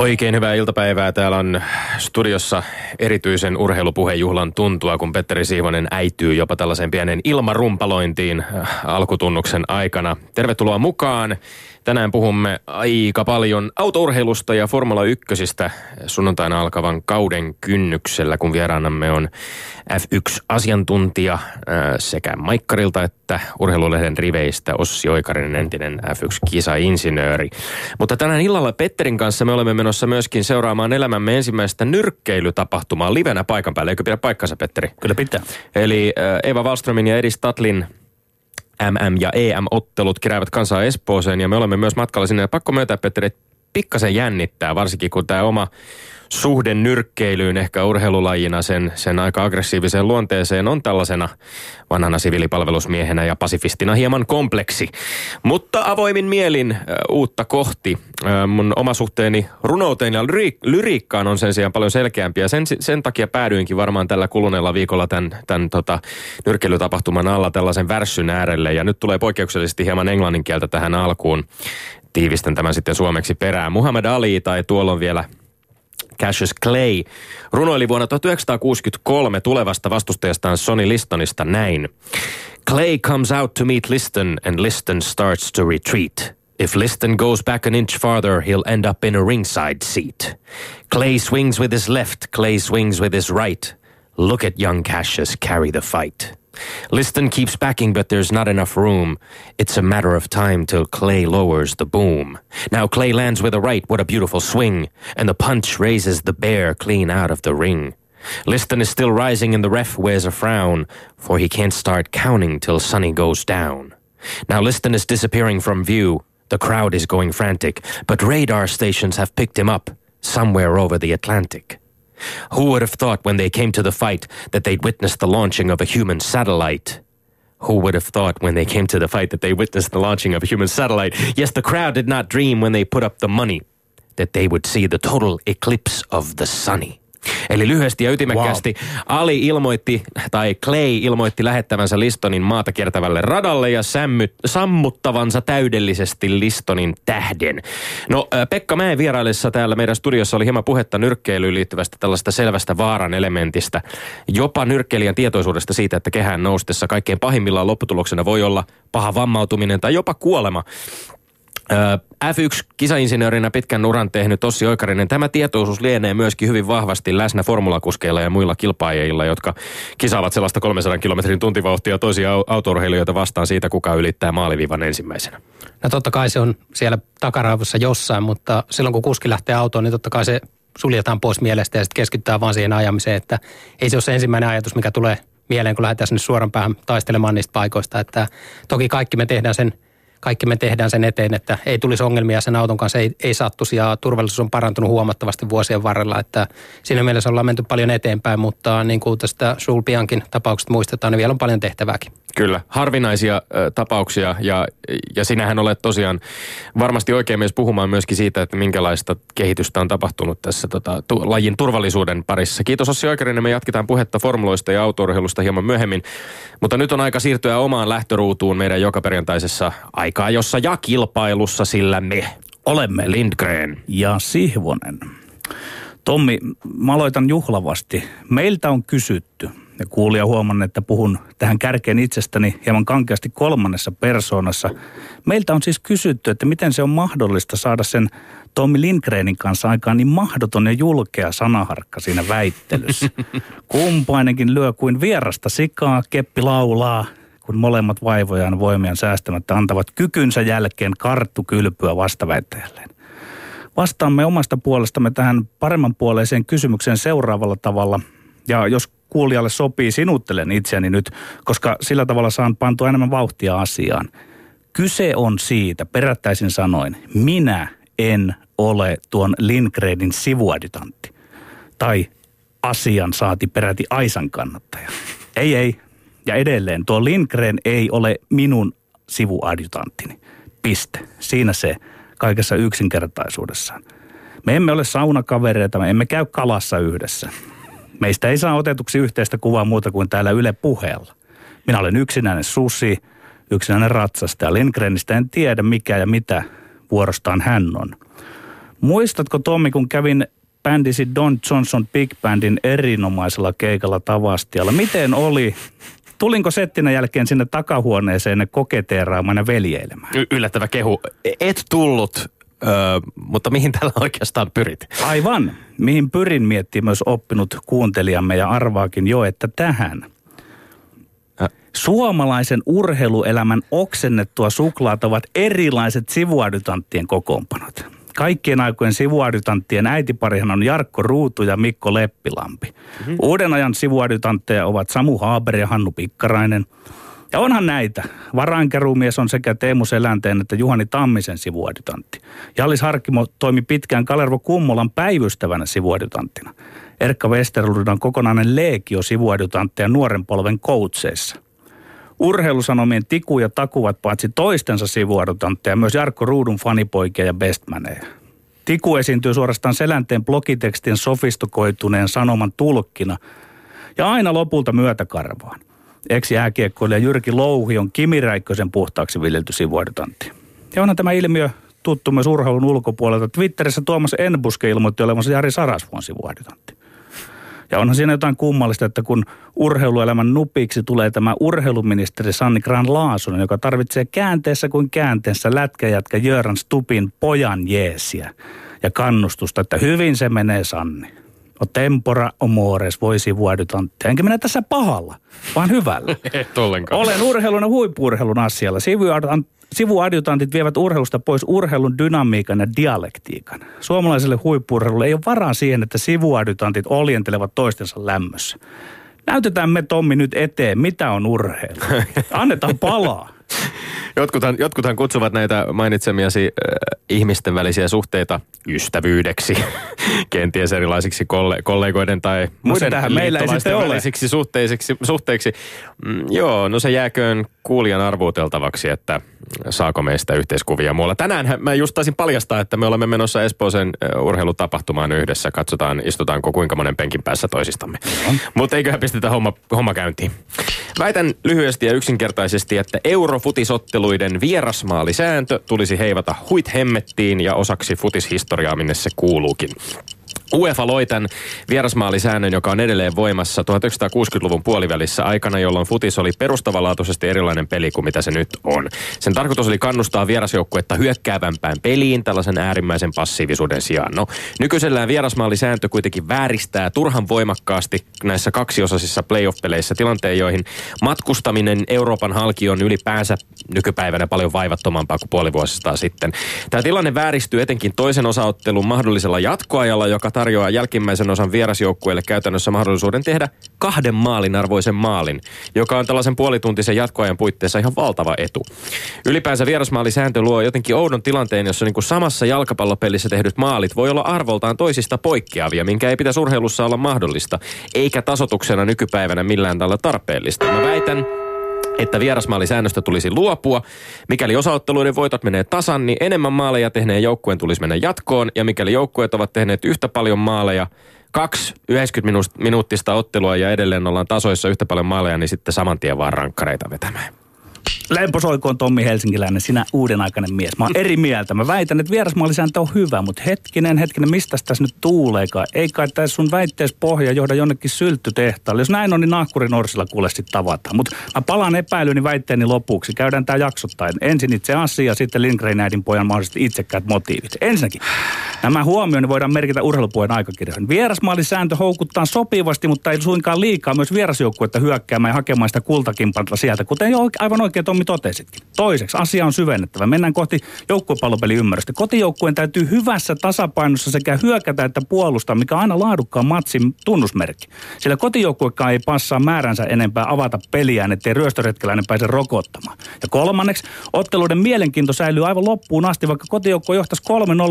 Oikein hyvää iltapäivää. Täällä on studiossa erityisen urheilupuhejuhlan tuntua, kun Petteri Siivonen äityy jopa tällaisen pienen ilmarumpalointiin äh, alkutunnuksen aikana. Tervetuloa mukaan. Tänään puhumme aika paljon autourheilusta ja Formula 1 sunnuntaina alkavan kauden kynnyksellä, kun vieraanamme on F1-asiantuntija äh, sekä Maikkarilta että urheilulehden riveistä Ossi Oikarinen, entinen F1-kisainsinööri. Mutta tänään illalla Petterin kanssa me olemme menossa myöskin seuraamaan elämämme ensimmäistä nyrkkeilytapahtumaa livenä paikan päälle. Eikö pidä paikkansa, Petteri? Kyllä pitää. Eli äh, Eva Wallströmin ja Edi Statlin MM- ja EM-ottelut keräävät kansaa Espooseen ja me olemme myös matkalla sinne. Ja pakko myöntää, Petteri, että pikkasen jännittää, varsinkin kun tämä oma suhde nyrkkeilyyn ehkä urheilulajina sen, sen aika aggressiiviseen luonteeseen on tällaisena vanhana siviilipalvelusmiehenä ja pasifistina hieman kompleksi. Mutta avoimin mielin äh, uutta kohti. Äh, mun oma suhteeni runouteen ja lyri- lyriikkaan on sen sijaan paljon selkeämpi ja sen, sen takia päädyinkin varmaan tällä kuluneella viikolla tämän, tämän tota, nyrkkeilytapahtuman alla tällaisen värssyn äärelle ja nyt tulee poikkeuksellisesti hieman englannin kieltä tähän alkuun tiivistän tämän sitten suomeksi perään. Muhammad Ali tai tuolloin vielä Cassius Clay runoili vuonna 1963 tulevasta vastustajastaan Sonny Listonista näin. Clay comes out to meet Liston and Liston starts to retreat. If Liston goes back an inch farther, he'll end up in a ringside seat. Clay swings with his left, Clay swings with his right. Look at young Cassius carry the fight. Liston keeps backing, but there's not enough room. It's a matter of time till Clay lowers the boom. Now Clay lands with a right, what a beautiful swing, and the punch raises the bear clean out of the ring. Liston is still rising and the ref wears a frown, for he can't start counting till Sonny goes down. Now Liston is disappearing from view. The crowd is going frantic, but radar stations have picked him up somewhere over the Atlantic. Who would have thought when they came to the fight that they'd witness the launching of a human satellite? Who would have thought when they came to the fight that they witnessed the launching of a human satellite? Yes, the crowd did not dream when they put up the money that they would see the total eclipse of the sunny. Eli lyhyesti ja ytimekkäästi wow. Ali ilmoitti, tai Clay ilmoitti lähettävänsä Listonin maata kiertävälle radalle ja sämmyt, sammuttavansa täydellisesti Listonin tähden. No Pekka Mäen vieraillessa täällä meidän studiossa oli hieman puhetta nyrkkeilyyn liittyvästä tällaista selvästä vaaran elementistä. Jopa nyrkkeilijän tietoisuudesta siitä, että kehään noustessa kaikkein pahimmillaan lopputuloksena voi olla paha vammautuminen tai jopa kuolema. F1-kisainsinöörinä pitkän uran tehnyt Tossi Oikarinen, tämä tietoisuus lienee myöskin hyvin vahvasti läsnä formulakuskeilla ja muilla kilpaajilla, jotka kisaavat sellaista 300 kilometrin tuntivauhtia toisia autourheilijoita vastaan siitä, kuka ylittää maaliviivan ensimmäisenä. No totta kai se on siellä takaraivossa jossain, mutta silloin kun kuski lähtee autoon, niin totta kai se suljetaan pois mielestä ja sitten keskitytään vaan siihen ajamiseen, että ei se ole se ensimmäinen ajatus, mikä tulee mieleen, kun lähdetään sinne suoran päähän taistelemaan niistä paikoista. Että toki kaikki me tehdään sen – kaikki me tehdään sen eteen, että ei tulisi ongelmia sen auton kanssa, ei, ei sattuisi ja turvallisuus on parantunut huomattavasti vuosien varrella, että siinä mielessä ollaan menty paljon eteenpäin, mutta niin kuin tästä Schulbiankin tapauksesta muistetaan, niin vielä on paljon tehtävääkin. Kyllä, harvinaisia tapauksia ja, ja sinähän olet tosiaan varmasti oikein myös puhumaan myöskin siitä, että minkälaista kehitystä on tapahtunut tässä tota, tu, lajin turvallisuuden parissa. Kiitos Ossi Oikerinen, me jatketaan puhetta formuloista ja autourheilusta hieman myöhemmin, mutta nyt on aika siirtyä omaan lähtöruutuun meidän jokaperjantaisessa aikaa, jossa ja kilpailussa, sillä me olemme Lindgren ja Sihvonen. Tommi, mä aloitan juhlavasti. Meiltä on kysytty, ja kuulija huomannut, että puhun tähän kärkeen itsestäni hieman kankeasti kolmannessa persoonassa. Meiltä on siis kysytty, että miten se on mahdollista saada sen Tommi Lindgrenin kanssa aikaan niin mahdoton ja julkea sanaharkka siinä väittelyssä. Kumpainenkin lyö kuin vierasta sikaa, keppi laulaa, kun molemmat vaivojaan voimiaan säästämättä antavat kykynsä jälkeen karttukylpyä vastaväittäjälleen. Vastaamme omasta puolestamme tähän paremman puoleiseen kysymykseen seuraavalla tavalla. Ja jos kuulijalle sopii, sinuttelen itseäni nyt, koska sillä tavalla saan pantua enemmän vauhtia asiaan. Kyse on siitä, perättäisin sanoin, minä en ole tuon Lindgrenin sivuaditantti. Tai asian saati peräti Aisan kannattaja. Ei, ei. Ja edelleen, tuo Lindgren ei ole minun sivuadjutanttini. Piste. Siinä se kaikessa yksinkertaisuudessaan. Me emme ole saunakavereita, me emme käy kalassa yhdessä. Meistä ei saa otetuksi yhteistä kuvaa muuta kuin täällä Yle puheella. Minä olen yksinäinen susi, yksinäinen ratsastaja. Lindgrenistä en tiedä mikä ja mitä vuorostaan hän on. Muistatko Tommi, kun kävin bändisi Don Johnson Big Bandin erinomaisella keikalla Tavastialla? Miten oli? Tulinko settinä jälkeen sinne takahuoneeseen ne koketeeraamaan ja veljeilemään? Y- yllättävä kehu. Et tullut, öö, mutta mihin tällä oikeastaan pyrit? Aivan. Mihin pyrin miettii myös oppinut kuuntelijamme ja arvaakin jo, että tähän. Suomalaisen urheiluelämän oksennettua suklaat ovat erilaiset sivuadjutanttien kokoonpanot. Kaikkien aikojen sivuadjutanttien äitiparihan on Jarkko Ruutu ja Mikko Leppilampi. Mm-hmm. Uuden ajan sivuadjutantteja ovat Samu Haaber ja Hannu Pikkarainen. Ja onhan näitä. Varainkeruumies on sekä Teemu Selänteen että Juhani Tammisen sivuadjutantti. Jallis Harkimo toimi pitkään Kalervo Kummolan päivystävänä sivuadjutanttina. Erkka Westerlund on kokonainen leekio sivuadjutantteja nuoren polven koutseissa – Urheilusanomien Tiku ja Taku ovat paitsi toistensa sivuadjutantteja myös Jarkko Ruudun fanipoikia ja bestmaneja. Tiku esiintyy suorastaan selänteen blogitekstin sofistikoituneen sanoman tulkkina ja aina lopulta myötäkarvaan. Ex-jääkiekkoilija Jyrki Louhi on Kimi Räikkösen puhtaaksi viljelty sivuadjutantti. Ja onhan tämä ilmiö tuttu myös urheilun ulkopuolelta. Twitterissä Tuomas Enbuske ilmoitti olevansa Jari Sarasvuon sivuadjutantti. Ja onhan siinä jotain kummallista, että kun urheiluelämän nupiksi tulee tämä urheiluministeri Sanni Gran Laasonen, joka tarvitsee käänteessä kuin käänteessä lätkäjätkä Jöran Stupin pojan jeesiä ja kannustusta, että hyvin se menee Sanni. O tempora omores voisi vuodytantti. Enkä minä tässä pahalla, vaan hyvällä. Et ollenkaan. Olen urheilun ja huippuurheilun asialla. Sivuadjutantit vievät urheilusta pois urheilun dynamiikan ja dialektiikan. Suomalaiselle huippuurheilulle ei ole varaa siihen, että sivuadjutantit oljentelevat toistensa lämmössä. Näytetään me Tommi nyt eteen, mitä on urheilu. Annetaan palaa. Jotkuthan, jotkuthan kutsuvat näitä mainitsemiasi äh, ihmisten välisiä suhteita ystävyydeksi, kenties erilaisiksi kolle, kollegoiden tai muiden sitähän meillä ei sitten ole. välisiksi suhteisiksi, suhteiksi. Mm, joo, no se jääköön kuulijan arvuuteltavaksi, että saako meistä yhteiskuvia muualla. Tänään mä just taisin paljastaa, että me olemme menossa Espooseen äh, urheilutapahtumaan yhdessä. Katsotaan, istutaanko kuinka monen penkin päässä toisistamme. Mutta eiköhän pistetä homma, homma käyntiin. Väitän lyhyesti ja yksinkertaisesti, että eurofutisotteluiden vierasmaalisääntö tulisi heivata huit hemmettiin ja osaksi futishistoriaa, minne se kuuluukin. UEFA loi tämän vierasmaalisäännön, joka on edelleen voimassa 1960-luvun puolivälissä aikana, jolloin futis oli perustavanlaatuisesti erilainen peli kuin mitä se nyt on. Sen tarkoitus oli kannustaa vierasjoukkuetta hyökkäävämpään peliin tällaisen äärimmäisen passiivisuuden sijaan. No, nykyisellään vierasmaalisääntö kuitenkin vääristää turhan voimakkaasti näissä kaksiosaisissa playoff-peleissä tilanteen, joihin matkustaminen Euroopan halki on ylipäänsä nykypäivänä paljon vaivattomampaa kuin puoli vuosistaan sitten. Tämä tilanne vääristyy etenkin toisen osaottelun mahdollisella jatkoajalla, joka tarjoaa jälkimmäisen osan vierasjoukkueelle käytännössä mahdollisuuden tehdä kahden maalin arvoisen maalin, joka on tällaisen puolituntisen jatkoajan puitteissa ihan valtava etu. Ylipäänsä vierasmaalisääntö luo jotenkin oudon tilanteen, jossa niin kuin samassa jalkapallopelissä tehdyt maalit voi olla arvoltaan toisista poikkeavia, minkä ei pitäisi urheilussa olla mahdollista, eikä tasotuksena nykypäivänä millään tällä tarpeellista. Mä väitän, että vierasmaalisäännöstä tulisi luopua. Mikäli osaotteluiden voitot menee tasan, niin enemmän maaleja tehneen joukkueen tulisi mennä jatkoon. Ja mikäli joukkueet ovat tehneet yhtä paljon maaleja, kaksi 90 minu- minuuttista ottelua ja edelleen ollaan tasoissa yhtä paljon maaleja, niin sitten saman tien vaan rankkareita vetämään. Lemposoikoon Tommi Helsinkiläinen, sinä uuden aikainen mies. Mä oon eri mieltä. Mä väitän, että vierasmaalisääntö on hyvä, mutta hetkinen, hetkinen, mistä tässä nyt tuuleekaan? Ei kai tässä sun väitteessä pohja johda jonnekin sylttytehtaalle. Jos näin on, niin nahkurin orsilla kuule sit tavataan. Mutta mä palaan epäilyni väitteeni lopuksi. Käydään tää jaksottain. Ensin itse asia, sitten Lindgren äidin pojan mahdollisesti itsekkäät motiivit. Ensinnäkin, nämä huomioon voidaan merkitä urheilupuolen aikakirjoihin. Vierasmaalisääntö houkuttaa sopivasti, mutta ei suinkaan liikaa myös vierasjoukkuetta hyökkäämään ja hakemaan sitä kultakimpanta sieltä, kuten jo aivan Tommi totesitkin. Toiseksi asia on syvennettävä. Mennään kohti joukkuepallopelin ymmärrystä. Kotijoukkueen täytyy hyvässä tasapainossa sekä hyökätä että puolustaa, mikä on aina laadukkaan matsin tunnusmerkki. Sillä kotijoukkuekaan ei passaa määränsä enempää avata peliään, ettei ryöstöretkeläinen pääse rokottamaan. Ja kolmanneksi, otteluiden mielenkiinto säilyy aivan loppuun asti, vaikka kotijoukkue johtaisi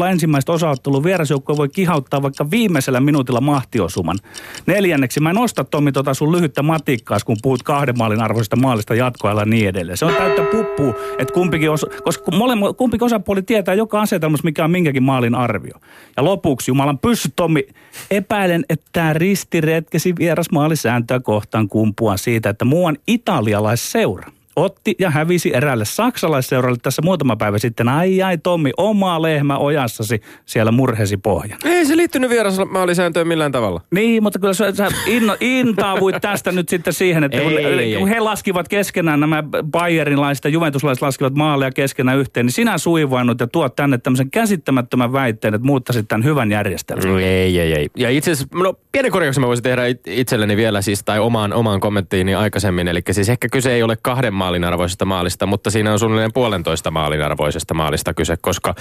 3-0 ensimmäistä osaottelua, vierasjoukkue voi kihauttaa vaikka viimeisellä minuutilla mahtiosuman. Neljänneksi, mä en osta Tommi tota sun lyhyttä matikkaas, kun puhut kahden maalin arvoisesta maalista jatkoajalla ja niin edelleen. Se on täyttä puppua, että kumpikin, osa, koska molemmat, kumpikin osapuoli tietää joka asetelmassa, mikä on minkäkin maalin arvio. Ja lopuksi, Jumalan pyssy Tommi, epäilen, että tämä ristiretkesi vierasmaalisääntöä kohtaan kumpua siitä, että muuan italialaisseura otti ja hävisi eräälle saksalaisseuralle tässä muutama päivä sitten. Ai ai Tommi, oma lehmä ojassasi siellä murhesi pohja. Ei se liittynyt vierasmaalisääntöön millään tavalla. Niin, mutta kyllä sä, sä inno, intaavuit tästä nyt sitten siihen, että kun, Ei, ei, kun ei. he laskivat keskenään, nämä Bayernilaiset ja Juventuslaiset laskivat maaleja keskenään yhteen, niin sinä suivannut ja tuot tänne tämmöisen käsittämättömän väitteen, että muuttaisit tämän hyvän järjestelmän. No Ei, ei, ei. Ja itse asiassa, no pienen korjauksen mä voisin tehdä it- itselleni vielä siis, tai omaan, omaan kommenttiini aikaisemmin. Eli siis ehkä kyse ei ole kahden maalin arvoisesta maalista, mutta siinä on suunnilleen puolentoista maalin arvoisesta maalista kyse, koska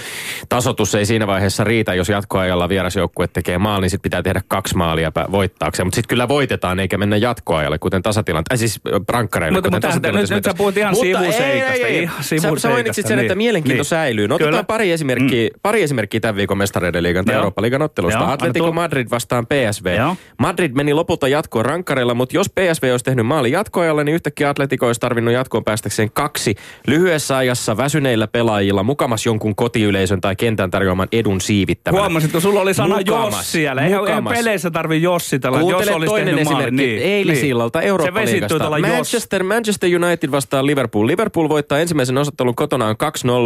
tasotus ei siinä vaiheessa riitä, jos jatkoajalla vierasjoukkue tekee maalin, niin sitten pitää tehdä kaksi maalia voittaakseen. Mutta sitten kyllä voitetaan, eikä mennä jatkoajalle, kuten tasatilanteessa, äh, siis prankkareille. Mutta- kuten mutta nyt- nyt sä puhut ihan Mutta sivuseikasta, ei, ei, ei. ihan Sä, sä sivuseikasta, mainitsit sen, että niin. mielenkiinto Niin. säilyy. No otetaan Kyllä. pari esimerkkiä, pari esimerkkiä tämän viikon mestareiden liigan tai. Eurooppa-liigan ottelusta. Joo, Atletico. Madrid vastaan PSV. Joo. Madrid meni lopulta jatkoon rankkareilla, mutta jos PSV olisi tehnyt maalin jatkoajalle, niin yhtäkkiä Atletico olisi tarvinnut jatkoon päästäkseen kaksi lyhyessä ajassa väsyneillä pelaajilla mukamas jonkun kotiyleisön tai kentän tarjoaman edun siivittämänä. Huomasitko, sulla oli sana Mukamas. Jos siellä. Eihän, eihän peleissä tarvi Jossitella, jos olisi toinen tehnyt esimerkki maalin. Niin, eilisillalta niin. Eurooppa-liigasta. tuolla jos. Manchester, Manchester United vastaa Liverpool. Liverpool voittaa ensimmäisen osattelun kotonaan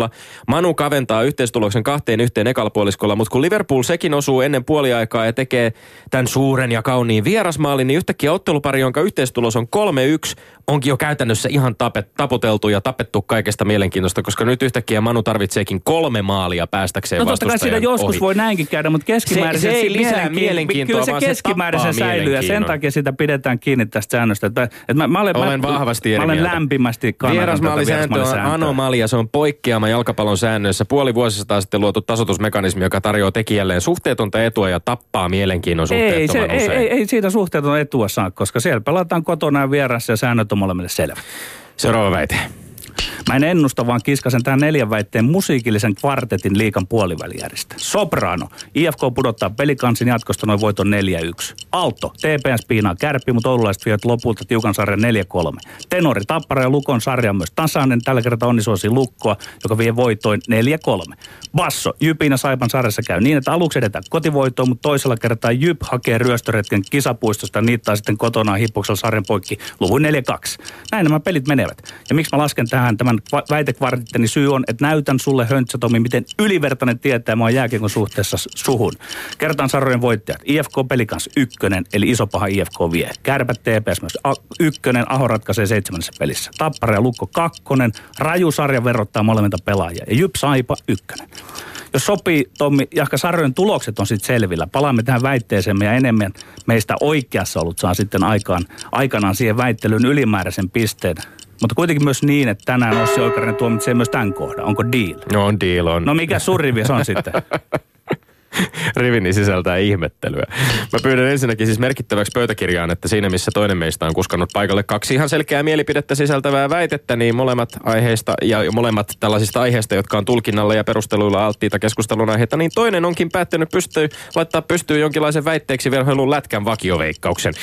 2-0. Manu kaventaa yhteistuloksen kahteen yhteen ekalla puoliskolla, mutta kun Liverpool sekin osuu ennen puoliaikaa ja tekee tämän suuren ja kauniin vierasmaalin, niin yhtäkkiä ottelupari, jonka yhteistulos on 3-1, onkin jo käytännössä ihan tapet, taputeltu ja tapettu kaikesta mielenkiintoista, koska nyt yhtäkkiä Manu tarvitseekin kolme maalia päästäkseen No totta kai siinä joskus ohi. voi näinkin käydä, mutta keskimäärin Se- se ei lisää mielenkiin- mielenkiintoa, Kyllä se tappaa säilyy ja sen takia sitä pidetään kiinni tästä säännöstä. Että, että mä, mä olen, Olen mä, vahvasti Mä eri olen mieltä. lämpimästi Vierasmaalisääntö on anomalia, se on poikkeama jalkapallon säännöissä. Puoli vuosisataa sitten luotu tasoitusmekanismi, joka tarjoaa tekijälleen suhteetonta etua ja tappaa mielenkiinnon Ei, se, ei, usein. ei, ei siitä suhteeton etua saa, koska siellä pelataan kotona ja vieressä ja säännöt on molemmille selvä. Seuraava väite. Mä en ennusta, vaan kiskasen tähän neljän väitteen musiikillisen kvartetin liikan puolivälijärjestä. Soprano. IFK pudottaa pelikansin jatkosta noin voiton 4-1. Alto. TPS piinaa kärppi, mutta oululaiset vievät lopulta tiukan sarjan 4-3. Tenori Tappara ja Lukon sarja on myös tasainen. Tällä kertaa onnisuosi Lukkoa, joka vie voitoin 4-3. Basso. Jypin ja Saipan sarjassa käy niin, että aluksi edetään kotivoittoon, mutta toisella kertaa Jyp hakee ryöstöretken kisapuistosta niittaa sitten kotonaan hippuksella sarjan poikki luvun 4-2. Näin nämä pelit menevät. Ja miksi mä lasken tähän tämän va- väitekvartitteni syy on, että näytän sulle Höntsä Tomi, miten ylivertainen tietää oon jääkiekon suhteessa suhun. Kertaan sarjojen voittajat. IFK Pelikans ykkönen, eli iso paha IFK vie. Kärpät TPS myös A- ykkönen, Aho ratkaisee seitsemännessä pelissä. Tappara ja Lukko kakkonen, raju sarja verottaa molemmilta pelaajia. Ja Jyp Saipa ykkönen. Jos sopii, Tommi, jahka sarjojen tulokset on sitten selvillä. Palaamme tähän väitteeseemme ja enemmän meistä oikeassa ollut saa sitten aikaan, aikanaan siihen väittelyyn ylimääräisen pisteen. Mutta kuitenkin myös niin, että tänään Ossi Oikarinen tuomitsee myös tämän kohdan. Onko deal? No on deal on. No mikä sun rivi se on sitten? Rivini sisältää ihmettelyä. Mä pyydän ensinnäkin siis merkittäväksi pöytäkirjaan, että siinä missä toinen meistä on kuskannut paikalle kaksi ihan selkeää mielipidettä sisältävää väitettä, niin molemmat aiheista ja molemmat tällaisista aiheista, jotka on tulkinnalla ja perusteluilla alttiita keskustelun aiheita, niin toinen onkin päättänyt pystyy, laittaa pystyyn jonkinlaisen väitteeksi verhoilun lätkän vakioveikkauksen.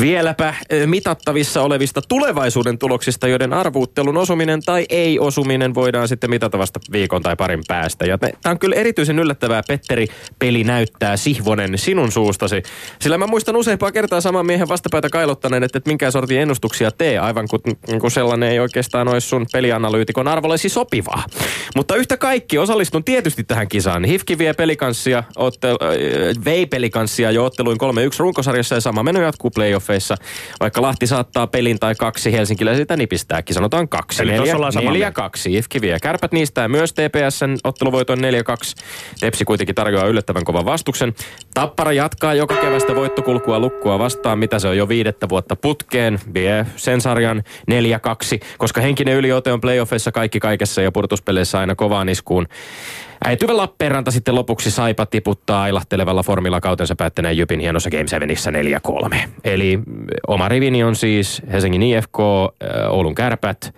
Vieläpä eh, mitattavissa olevista tulevaisuuden tuloksista, joiden arvuuttelun osuminen tai ei osuminen voidaan sitten mitata vasta viikon tai parin päästä. Ja tämä on kyllä erityisen yllättävää, Petteri, peli näyttää Sihvonen sinun suustasi. Sillä mä muistan useampaa kertaa saman miehen vastapäätä kailottaneen, että, että minkä sortin ennustuksia tee, aivan kuin, kun sellainen ei oikeastaan olisi sun pelianalyytikon arvollesi sopivaa. Mutta yhtä kaikki osallistun tietysti tähän kisaan. Hifki vie pelikanssia, ottel, äh, vei pelikanssia jo otteluin 3-1 runkosarjassa ja sama meno jatkuu playoffeissa. Vaikka Lahti saattaa pelin tai kaksi helsinkiläisiltä nipistääkin, sanotaan kaksi. Eli neljä mieltä. kaksi. Ifki vie. Kärpät niistää myös TPSn otteluvoiton 4-2. Tepsi kuitenkin tarjoaa yllättävän kovan vastuksen. Tappara jatkaa joka kevästä voittokulkua lukkua vastaan, mitä se on jo viidettä vuotta putkeen. Vie sen sarjan 4-2, koska henkinen yliote on playoffeissa kaikki kaikessa ja purtuspeleissä aina kovaan iskuun. Äityvä Lappeenranta sitten lopuksi Saipa tiputtaa ailahtelevalla formilla kautensa päättäneen Jypin hienossa Game 7 4-3. Eli oma rivini on siis Helsingin IFK, Oulun Kärpät,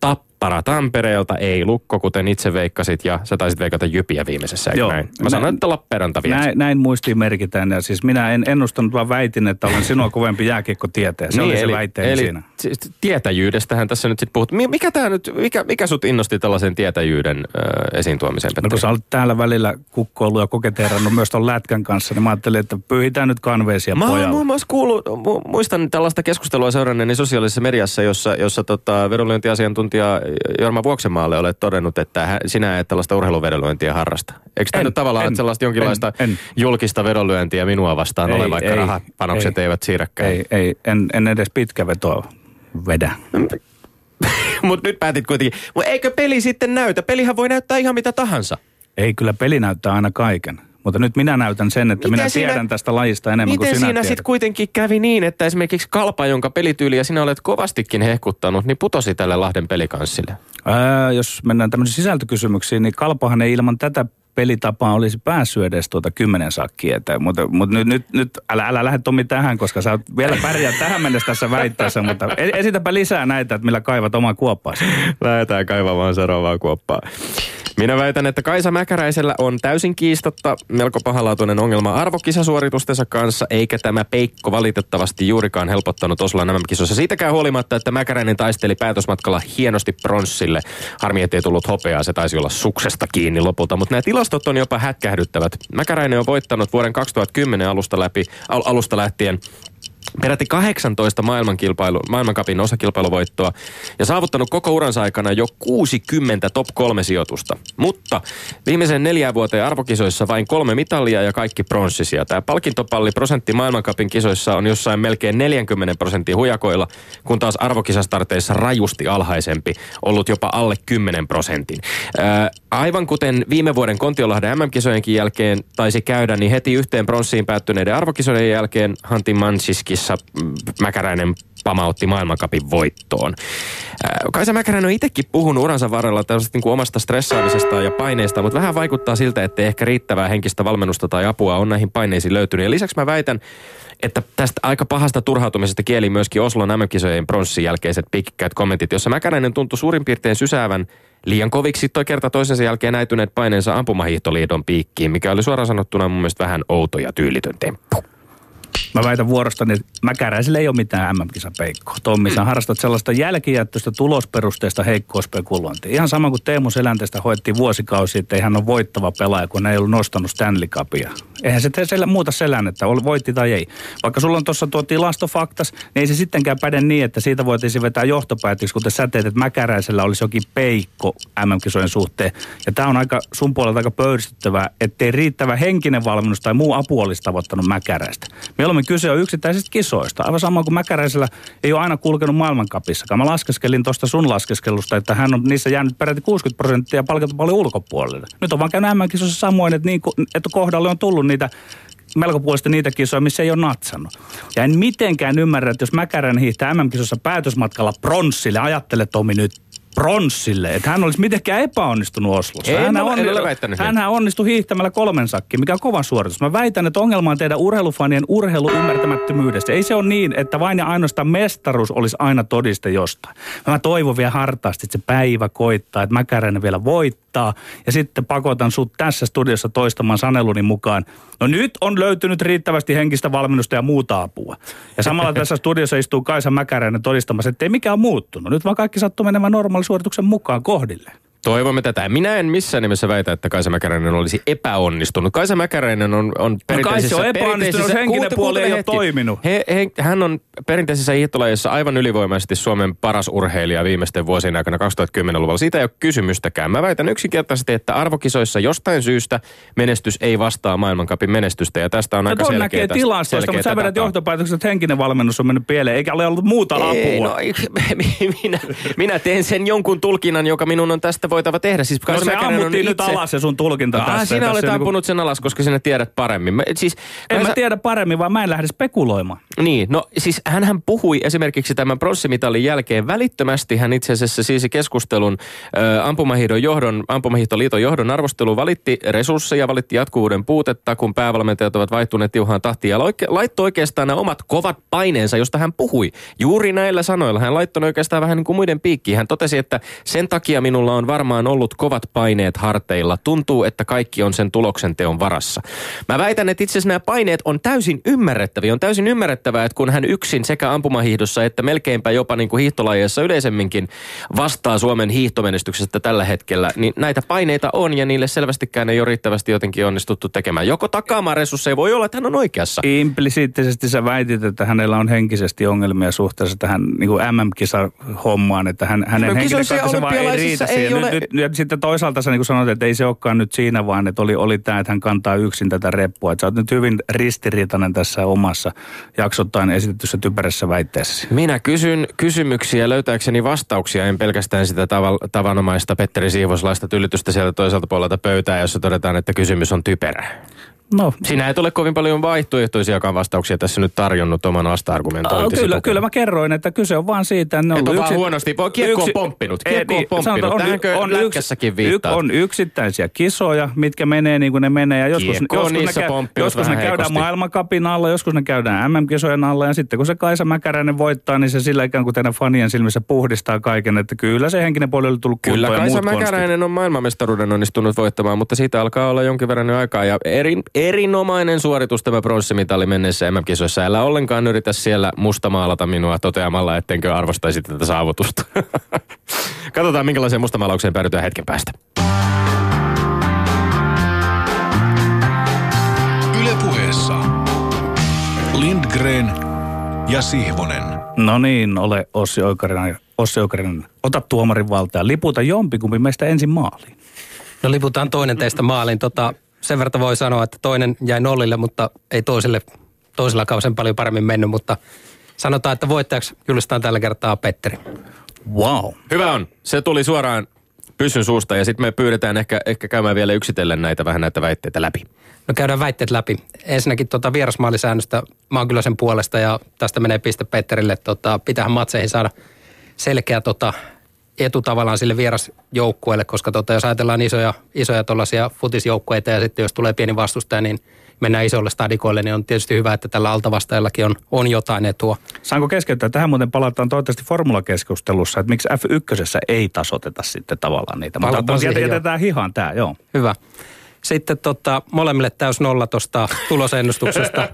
Tappara Ara Tampereelta, ei Lukko, kuten itse veikkasit, ja sä taisit veikata Jypiä viimeisessä, eikö Joo. näin? Mä sanoin, että Lappeenranta vielä. Näin, näin muistiin merkitään. Ja siis minä en ennustanut, vaan väitin, että olen sinua kovempi jääkiekkotietäjä. Se niin, oli se väitteeni eli siinä. siis tietäjyydestähän tässä nyt sitten puhut. Mi- Mikä, tää nyt, mikä, mikä sut innosti tällaisen tietäjyyden äh, esiin tuomiseen, No Petteri? kun sä olet täällä välillä kukkoillut ja koketeerannut myös ton lätkän kanssa, niin mä ajattelin, että pyyhitään nyt kanveesia Mä oon pojalle. muun muassa kuullut, mu- muistan tällaista keskustelua seuranneeni sosiaalisessa mediassa, jossa, jossa tota, vedonlyöntiasiantuntija Jorma Vuoksenmaalle olet todennut, että hän, sinä et tällaista urheiluvedonlyöntiä harrasta. Eikö tämä nyt tavallaan en, ole sellaista jonkinlaista en, en. julkista vedonlyöntiä minua vastaan Ei, ole, vaikka ei, rahapanokset ei. eivät siirräkään? Ei, ei en, en edes pitkä vetoa vedä. Mutta nyt päätit kuitenkin. Mutta eikö peli sitten näytä? Pelihän voi näyttää ihan mitä tahansa. Ei, kyllä peli näyttää aina kaiken. Mutta nyt minä näytän sen, että Miten minä siinä- tiedän tästä lajista enemmän kuin Miten sinä siinä sitten kuitenkin kävi niin, että esimerkiksi Kalpa, jonka pelityyliä sinä olet kovastikin hehkuttanut, niin putosi tälle Lahden pelikanssille? Ää, jos mennään tämmöisiin sisältökysymyksiin, niin Kalpahan ei ilman tätä pelitapaa olisi päässyt edes tuota kymmenen sakkia. Mutta, mutta nyt, nyt, nyt älä, älä lähde Tommi tähän, koska sä oot vielä pärjää tähän mennessä tässä väitteessä, mutta e- esitäpä lisää näitä, että millä kaivat omaa kuoppaasi. Lähdetään kaivamaan seuraavaa kuoppaa. Minä väitän, että Kaisa Mäkäräisellä on täysin kiistatta melko pahalaatuinen ongelma arvokisasuoritustensa kanssa, eikä tämä peikko valitettavasti juurikaan helpottanut Osloan nämä kisoissa. Siitäkään huolimatta, että Mäkäräinen taisteli päätösmatkalla hienosti pronssille. Harmi, ettei tullut hopeaa, se taisi olla suksesta kiinni lopulta, mutta nämä tilastot on jopa hätkähdyttävät. Mäkäräinen on voittanut vuoden 2010 alusta, läpi, al- alusta lähtien peräti 18 maailmankilpailu, maailmankapin osakilpailuvoittoa ja saavuttanut koko uransa aikana jo 60 top 3 sijoitusta. Mutta viimeisen neljän vuoteen arvokisoissa vain kolme mitalia ja kaikki pronssisia. Tämä palkintopalli prosentti maailmankapin kisoissa on jossain melkein 40 prosentin hujakoilla, kun taas arvokisastarteissa rajusti alhaisempi, ollut jopa alle 10 prosentin. Ää, aivan kuten viime vuoden Kontiolahden MM-kisojenkin jälkeen taisi käydä, niin heti yhteen pronssiin päättyneiden arvokisojen jälkeen Hanti Mansiskissa mm, Mäkäräinen pamautti maailmankapin voittoon. Ää, Kaisa Mäkäräinen on itsekin puhunut uransa varrella tällaisesta niin kuin omasta stressaamisesta ja paineesta, mutta vähän vaikuttaa siltä, että ehkä riittävää henkistä valmennusta tai apua on näihin paineisiin löytynyt. Ja lisäksi mä väitän, että tästä aika pahasta turhautumisesta kieli myöskin Oslon MM-kisojen pronssin jälkeiset pitkät kommentit, jossa Mäkäräinen tuntui suurin piirtein sysäävän liian koviksi toi kerta toisensa jälkeen näytyneet paineensa ampumahiihtoliiton piikkiin, mikä oli suoraan sanottuna mun mielestä vähän outo ja tyylitön temppu. Mä väitän vuorostani, että Mäkäräisellä ei ole mitään MM-kisapeikkoa. Tommi, sä harrastat sellaista jälkijättöistä tulosperusteista heikkoa spekulointia. Ihan sama kuin Teemu Selänteestä hoettiin vuosikausi, että hän ole voittava pelaaja, kun hän ei ollut nostanut Stanley Cupia. Eihän se sel- muuta selännettä, oli voitti tai ei. Vaikka sulla on tuossa tuo tilastofaktas, niin ei se sittenkään päde niin, että siitä voitaisiin vetää johtopäätöksi, kuten sä teet, että Mäkäräisellä olisi jokin peikko MM-kisojen suhteen. Ja tämä on aika sun puolelta aika pöyristyttävää, ettei riittävä henkinen valmennus tai muu apu olisi tavoittanut Mäkäräistä. Mieluummin kyse on yksittäisistä kisoista. Aivan sama kuin Mäkäräisellä ei ole aina kulkenut maailmankapissakaan. Mä laskeskelin tuosta sun laskeskelusta, että hän on niissä jäänyt peräti 60 prosenttia palkattu paljon ulkopuolelle. Nyt on vaan käynyt MM-kisoissa samoin, että, niin, että kohdalle on tullut niitä melko puolesta niitä kisoja, missä ei ole natsannut. Ja en mitenkään ymmärrä, että jos Mäkäräinen hiihtää MM-kisossa päätösmatkalla pronssille, ajattele Tomi nyt pronssille, että hän olisi mitenkään epäonnistunut Oslossa. Ole väittänyt niin. Hänhän onnistui hiihtämällä kolmen sakki, mikä on kova suoritus. Mä väitän, että ongelma on teidän urheilufanien urheiluymmärtämättömyydessä. Ei se ole niin, että vain ja ainoastaan mestaruus olisi aina todiste jostain. Mä toivon vielä hartaasti, että se päivä koittaa, että Mäkäräinen vielä voittaa. Ja sitten pakotan sut tässä studiossa toistamaan saneluni mukaan. No nyt on löytynyt riittävästi henkistä valmennusta ja muuta apua. Ja samalla tässä studiossa istuu Kaisa Mäkäräinen todistamassa, että ei mikään muuttunut. Nyt vaan kaikki sattuu menemään normaalisuorituksen mukaan kohdille. Toivomme tätä. Minä en missään nimessä väitä, että Kaisa Mäkäräinen olisi epäonnistunut. Kaisa Mäkäräinen on, on kai se perinteisissä... on epäonnistunut, jos henkinen puoli ei ole toiminut. He, he, hän on perinteisissä hiihtolajissa aivan ylivoimaisesti Suomen paras urheilija viimeisten vuosien aikana 2010-luvulla. Siitä ei ole kysymystäkään. Mä väitän yksinkertaisesti, että arvokisoissa jostain syystä menestys ei vastaa maailmankapin menestystä. Ja tästä on No aika selkeä näkee tilastoista, mutta sä vedät johtopäätökset, että henkinen valmennus on mennyt pieleen, eikä ole ollut muuta Ei, apua. no, minä, minä teen sen jonkun tulkinnan, joka minun on tästä voitava tehdä. Siis No se ammuttiin nyt itse- alas se sun tulkinta Ah, tässä. sinä Tässä olet niinku- ampunut sen alas, koska sinä tiedät paremmin. Mä, siis, En mä tiedä paremmin, vaan mä en lähde spekuloimaan. Niin, no siis hän puhui esimerkiksi tämän pronssimitalin jälkeen välittömästi. Hän itse asiassa siisi keskustelun ä, ampumahiihdon johdon, ampumahiihtoliiton johdon arvostelu valitti resursseja, valitti jatkuvuuden puutetta, kun päävalmentajat ovat vaihtuneet tiuhaan tahtiin ja laittoi oikeastaan nämä omat kovat paineensa, josta hän puhui. Juuri näillä sanoilla hän laittoi oikeastaan vähän niin kuin muiden piikkiin. Hän totesi, että sen takia minulla on varmaan ollut kovat paineet harteilla. Tuntuu, että kaikki on sen tuloksen teon varassa. Mä väitän, että itse asiassa nämä paineet on täysin ymmärrettäviä. On täysin ymmärrettävää, että kun hän yksin sekä ampumahiihdossa että melkeinpä jopa niin kuin hiihtolajeissa yleisemminkin vastaa Suomen hiihtomenestyksestä tällä hetkellä, niin näitä paineita on ja niille selvästikään ei ole riittävästi jotenkin onnistuttu tekemään. Joko takaamaan resursseja, voi olla, että hän on oikeassa. Implisiittisesti sä väitit, että hänellä on henkisesti ongelmia suhteessa tähän niin kuin MM-kisa-hommaan, että hän, hänen No henkilökohtaisen vaan ei riitä ei siihen. ole- Nyt, nyt, ja sitten toisaalta sä niin sanoit, että ei se olekaan nyt siinä, vaan että oli, oli tämä, että hän kantaa yksin tätä reppua. Että sä oot nyt hyvin ristiriitainen tässä omassa jaksottain esitetyssä typerässä väitteessäsi. Minä kysyn kysymyksiä löytääkseni vastauksia, en pelkästään sitä tava- tavanomaista Petteri Siivoslaista tylytystä sieltä toiselta puolelta pöytää, jossa todetaan, että kysymys on typerä. No, Sinä et ole kovin paljon vaihtoehtoisiakaan vastauksia tässä nyt tarjonnut oman Aa, vasta-argumentointisi kyllä, kyllä mä kerroin, että kyse on vaan siitä, että ne on Et on vaan huonosti- voi- kiekko on pomppinut, Ei, kiekko on pomppinut. sanotaan, Tähänkö lätkässäkin viittaat? on yksittäisiä kisoja, mitkä menee niin kuin ne menee. Ja joskus, Kiekko on joskus, ne, niissä käy, pomppinut joskus ne käydään heikosti. maailmankapin alla, joskus ne käydään MM-kisojen alla. Ja sitten kun se Kaisa Mäkäräinen voittaa, niin se sillä ikään kuin teidän fanien silmissä puhdistaa kaiken. Että kyllä se henkinen puoli oli tullut Kyllä Kaisa konstit. Mäkäräinen on maailmanmestaruuden onnistunut voittamaan, mutta siitä alkaa olla jonkin verran aikaa. Ja eri, erinomainen suoritus tämä pronssimitali mennessä MM-kisoissa. Älä ollenkaan yritä siellä mustamaalata minua toteamalla, ettenkö arvostaisi tätä saavutusta. Katsotaan, minkälaiseen mustamaalaukseen päädytään hetken päästä. Ylepuheessa Lindgren ja Sihvonen. No niin, ole Ossi Oikarinen. Ossi Oikarinen, ota tuomarin valtaa. Liputa jompikumpi meistä ensin maaliin. No liputaan toinen teistä maaliin. Tota, sen verran voi sanoa, että toinen jäi nollille, mutta ei toiselle, toisella kausen paljon paremmin mennyt, mutta sanotaan, että voittajaksi julistaan tällä kertaa Petteri. Wow. Hyvä on. Se tuli suoraan pysyn suusta ja sitten me pyydetään ehkä, ehkä käymään vielä yksitellen näitä vähän näitä väitteitä läpi. No käydään väitteet läpi. Ensinnäkin tota vierasmaalisäännöstä, mä oon kyllä sen puolesta ja tästä menee piste Petterille. Tota, pitäähän matseihin saada selkeä tota, etu tavallaan sille vierasjoukkueelle, koska tota, jos ajatellaan isoja, isoja tuollaisia futisjoukkueita ja sitten jos tulee pieni vastustaja, niin mennään isolle stadikoille, niin on tietysti hyvä, että tällä altavastajallakin on, on jotain etua. Saanko keskeyttää? Tähän muuten palataan toivottavasti formulakeskustelussa, että miksi F1 ei tasoteta sitten tavallaan niitä. Mutta Palataan siihen, jätetään hihaan tämä, joo. Hyvä. Sitten tota, molemmille täys nolla tuosta tulosennustuksesta.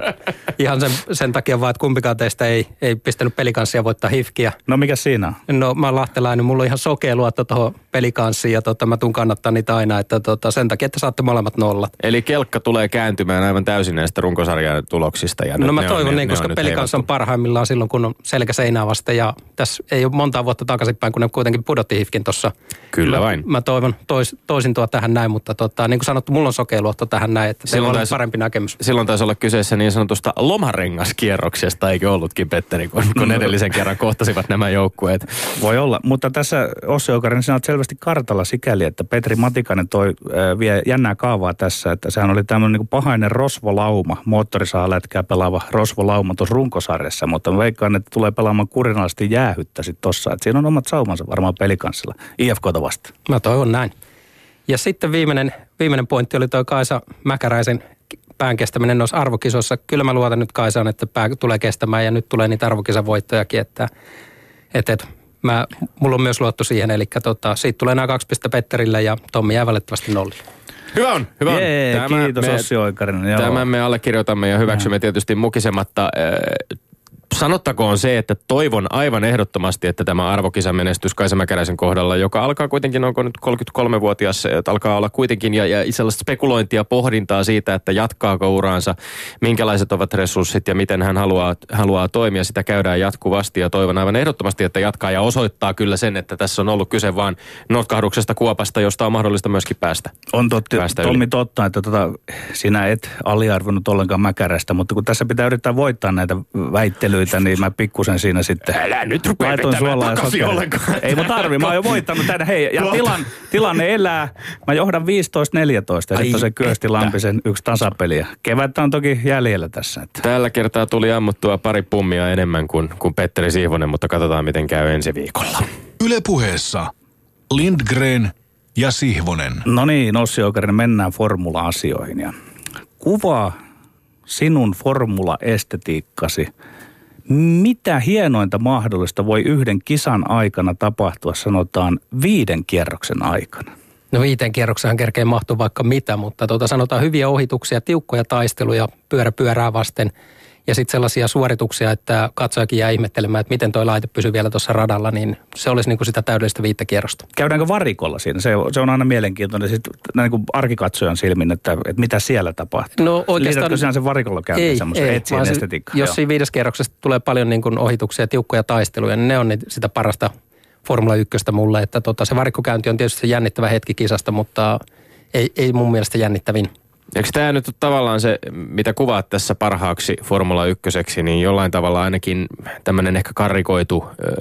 Ihan sen, sen takia vaan, että kumpikaan teistä ei, ei pistänyt pelikanssia voittaa hifkiä. No mikä siinä on? No mä oon lahtelainen, mulla on ihan sokea luotto tuohon pelikanssiin ja tota, mä tuun kannattaa niitä aina, että tota, sen takia, että saatte molemmat nollat. Eli kelkka tulee kääntymään aivan täysin näistä runkosarjan tuloksista. Ja No mä ne toivon on, niin, ne koska pelikans on parhaimmillaan silloin, kun on selkä seinää vasten ja tässä ei ole monta vuotta takaisinpäin, kun ne kuitenkin pudotti hifkin tuossa. Kyllä mä, vain. Mä toivon tois, toisin tuo tähän näin, mutta tota, niin kuin sanottu, mulla on sokea luotto tähän näin, että teillä on taisi- parempi näkemys. Silloin taisi olla kyseessä niin sanotusta lomarengaskierroksesta, eikö ollutkin Petteri, kun, kun edellisen kerran kohtasivat nämä joukkueet. Voi olla, mutta tässä Ossi Oukarinen, sinä olet selvästi kartalla sikäli, että Petri Matikainen toi äh, vie jännää kaavaa tässä, että sehän oli tämmöinen niin pahainen rosvolauma, moottorisahalätkää pelaava rosvolauma tuossa runkosarjassa, mutta mä veikkaan, että tulee pelaamaan kurinalaisesti jäähyttä sitten tossa, että siinä on omat saumansa varmaan pelikanssilla IFKta vastaan. Mä toivon näin. Ja sitten viimeinen, viimeinen pointti oli tuo Kaisa Mäkäräisen pään kestäminen noissa arvokisoissa. Kyllä mä luotan nyt Kaisaan, että pää tulee kestämään ja nyt tulee niitä arvokisavoittojakin, että, että, että mä, mulla on myös luotto siihen. Eli tota, siitä tulee nämä kaksi pistettä Petterille ja Tommi jää valitettavasti nollille. Hyvä on, hyvä on. Jee, kiitos me, Ossi Oikarinen. Tämän me allekirjoitamme ja hyväksymme tietysti mukisematta. Äh, Sanottakoon se, että toivon aivan ehdottomasti, että tämä arvokisamenestys Kaisa Mäkäräisen kohdalla, joka alkaa kuitenkin, onko nyt 33-vuotias, että alkaa olla kuitenkin ja, ja sellaista spekulointia, pohdintaa siitä, että jatkaako uraansa, minkälaiset ovat resurssit ja miten hän haluaa, haluaa toimia. Sitä käydään jatkuvasti ja toivon aivan ehdottomasti, että jatkaa ja osoittaa kyllä sen, että tässä on ollut kyse vain notkahduksesta kuopasta, josta on mahdollista myöskin päästä. On totti, päästä Tommi yli. totta, että tota, sinä et aliarvonnut ollenkaan mäkärästä, mutta kun tässä pitää yrittää voittaa näitä väittelyitä esittelyitä, niin mä pikkusen siinä sitten Älä nyt rupea laitoin suolaa ja ollenkaan. Ei mun tarvi, mä oon jo voittanut tänne. Hei, ja tilan, tilanne elää. Mä johdan 15-14 ja sitten se Kyösti. Lampisen yksi tasapeli. Ja Kevättä on toki jäljellä tässä. Että. Tällä kertaa tuli ammuttua pari pummia enemmän kuin, kuin Petteri Siivonen, mutta katsotaan miten käy ensi viikolla. Ylepuheessa Lindgren ja Sihvonen. No niin, Ossi Oukarinen, mennään formula-asioihin. Ja kuvaa sinun formula-estetiikkasi. Mitä hienointa mahdollista voi yhden kisan aikana tapahtua, sanotaan viiden kierroksen aikana? No viiteen kierrokseen kerkeen mahtuu vaikka mitä, mutta tuota, sanotaan hyviä ohituksia, tiukkoja taisteluja pyörä pyörää vasten. Ja sitten sellaisia suorituksia, että katsojakin jää ihmettelemään, että miten toi laite pysyy vielä tuossa radalla, niin se olisi niin kuin sitä täydellistä viittä kierrosta. Käydäänkö varikolla siinä? Se, se on aina mielenkiintoinen sit, näin kuin arkikatsojan silmin, että, että mitä siellä tapahtuu. No oikeastaan... Liitätkö sinä sen varikolla käyntiin semmoisen etsien vaan se- estetiikkaan? Jos siinä viides kierroksesta tulee paljon niin kuin ohituksia, tiukkoja taisteluja, niin ne on sitä parasta Formula 1 mulle. Että tota, se varikkokäynti on tietysti se jännittävä hetki kisasta, mutta ei, ei mun mielestä jännittävin. Eikö tämä nyt ole tavallaan se, mitä kuvaat tässä parhaaksi Formula 1, niin jollain tavalla ainakin tämmöinen ehkä karikoitu ö,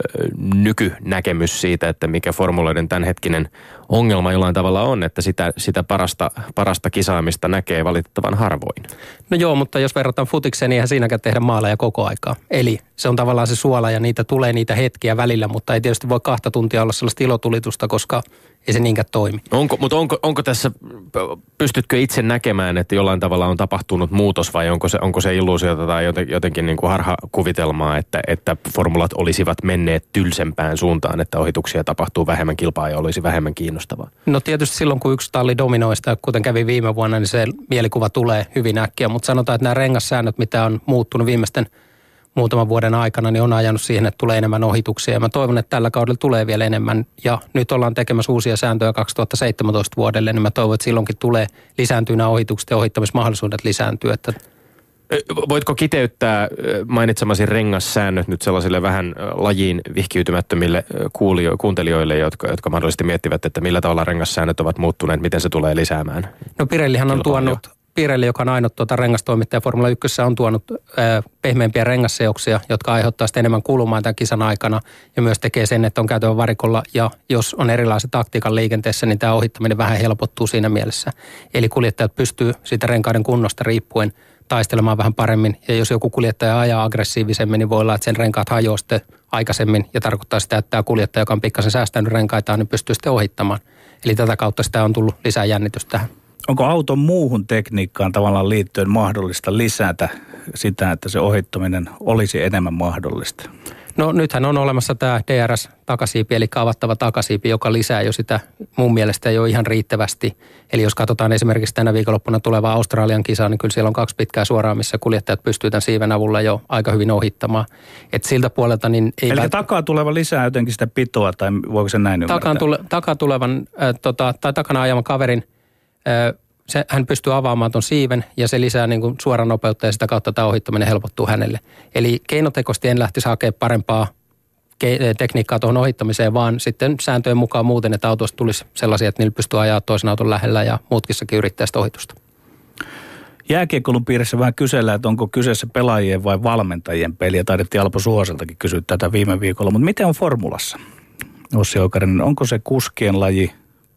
nykynäkemys siitä, että mikä formuloiden tämänhetkinen ongelma jollain tavalla on, että sitä, sitä parasta, parasta kisaamista näkee valitettavan harvoin. No joo, mutta jos verrataan futikseen, niin eihän siinäkään tehdä maaleja koko aikaa. Eli se on tavallaan se suola ja niitä tulee niitä hetkiä välillä, mutta ei tietysti voi kahta tuntia olla sellaista ilotulitusta, koska ei se niinkään toimi. Onko, mutta onko, onko tässä, pystytkö itse näkemään, että jollain tavalla on tapahtunut muutos vai onko se, onko se illuusiota tai joten, jotenkin niin kuin harhakuvitelmaa, että, että formulat olisivat menneet tylsempään suuntaan, että ohituksia tapahtuu vähemmän kilpaa ja olisi vähemmän kiinnostavaa? No tietysti silloin, kun yksi talli dominoista, kuten kävi viime vuonna, niin se mielikuva tulee hyvin äkkiä. Mutta sanotaan, että nämä rengassäännöt, mitä on muuttunut viimeisten muutaman vuoden aikana, niin on ajanut siihen, että tulee enemmän ohituksia. Ja mä toivon, että tällä kaudella tulee vielä enemmän. Ja nyt ollaan tekemässä uusia sääntöjä 2017 vuodelle, niin mä toivon, että silloinkin tulee lisääntyä nämä ohitukset ja ohittamismahdollisuudet lisääntyä. Että Voitko kiteyttää mainitsemasi rengassäännöt nyt sellaisille vähän lajiin vihkiytymättömille ö, kuulio, kuuntelijoille, jotka, jotka mahdollisesti miettivät, että millä tavalla rengassäännöt ovat muuttuneet, miten se tulee lisäämään? No Pirellihan on tuonut, Pirelli, joka on ainut tuota rengastoimittaja Formula 1, on tuonut ö, pehmeämpiä rengasseoksia, jotka aiheuttaa sitten enemmän kulumaan tämän kisan aikana ja myös tekee sen, että on käytävä varikolla ja jos on erilaiset taktiikan liikenteessä, niin tämä ohittaminen vähän helpottuu siinä mielessä. Eli kuljettajat pystyy siitä renkaiden kunnosta riippuen taistelemaan vähän paremmin ja jos joku kuljettaja ajaa aggressiivisemmin, niin voi olla, että sen renkaat hajoaa sitten aikaisemmin ja tarkoittaa sitä, että tämä kuljettaja, joka on pikkasen säästänyt renkaitaan, niin pystyy sitten ohittamaan. Eli tätä kautta sitä on tullut lisää jännitystä tähän. Onko auton muuhun tekniikkaan tavallaan liittyen mahdollista lisätä sitä, että se ohittaminen olisi enemmän mahdollista? No nythän on olemassa tämä DRS-takasiipi, eli avattava takasiipi, joka lisää jo sitä mun mielestä jo ihan riittävästi. Eli jos katsotaan esimerkiksi tänä viikonloppuna tulevaa Australian kisaa, niin kyllä siellä on kaksi pitkää suoraa, missä kuljettajat pystyvät tämän siiven avulla jo aika hyvin ohittamaan. Et siltä puolelta niin ei Eli vält- takaa tuleva lisää jotenkin sitä pitoa, tai voiko se näin ymmärtää? takaan, tule, takaa tulevan äh, tota, tai takana ajaman kaverin, se, hän pystyy avaamaan tuon siiven ja se lisää niin kuin suoran nopeutta ja sitä kautta tämä ohittaminen helpottuu hänelle. Eli keinotekoisesti en lähtisi hakemaan parempaa ke- tekniikkaa tuohon ohittamiseen, vaan sitten sääntöjen mukaan muuten, että autosta tulisi sellaisia, että niillä pystyy ajaa toisen auton lähellä ja muutkin yrittää sitä ohitusta. Jääkiekkoilun piirissä vähän kysellään, että onko kyseessä pelaajien vai valmentajien peli, ja taidettiin Alpo Suoseltakin kysyä tätä viime viikolla. Mutta miten on formulassa? Ossi Oukarinen, onko se kuskien laji,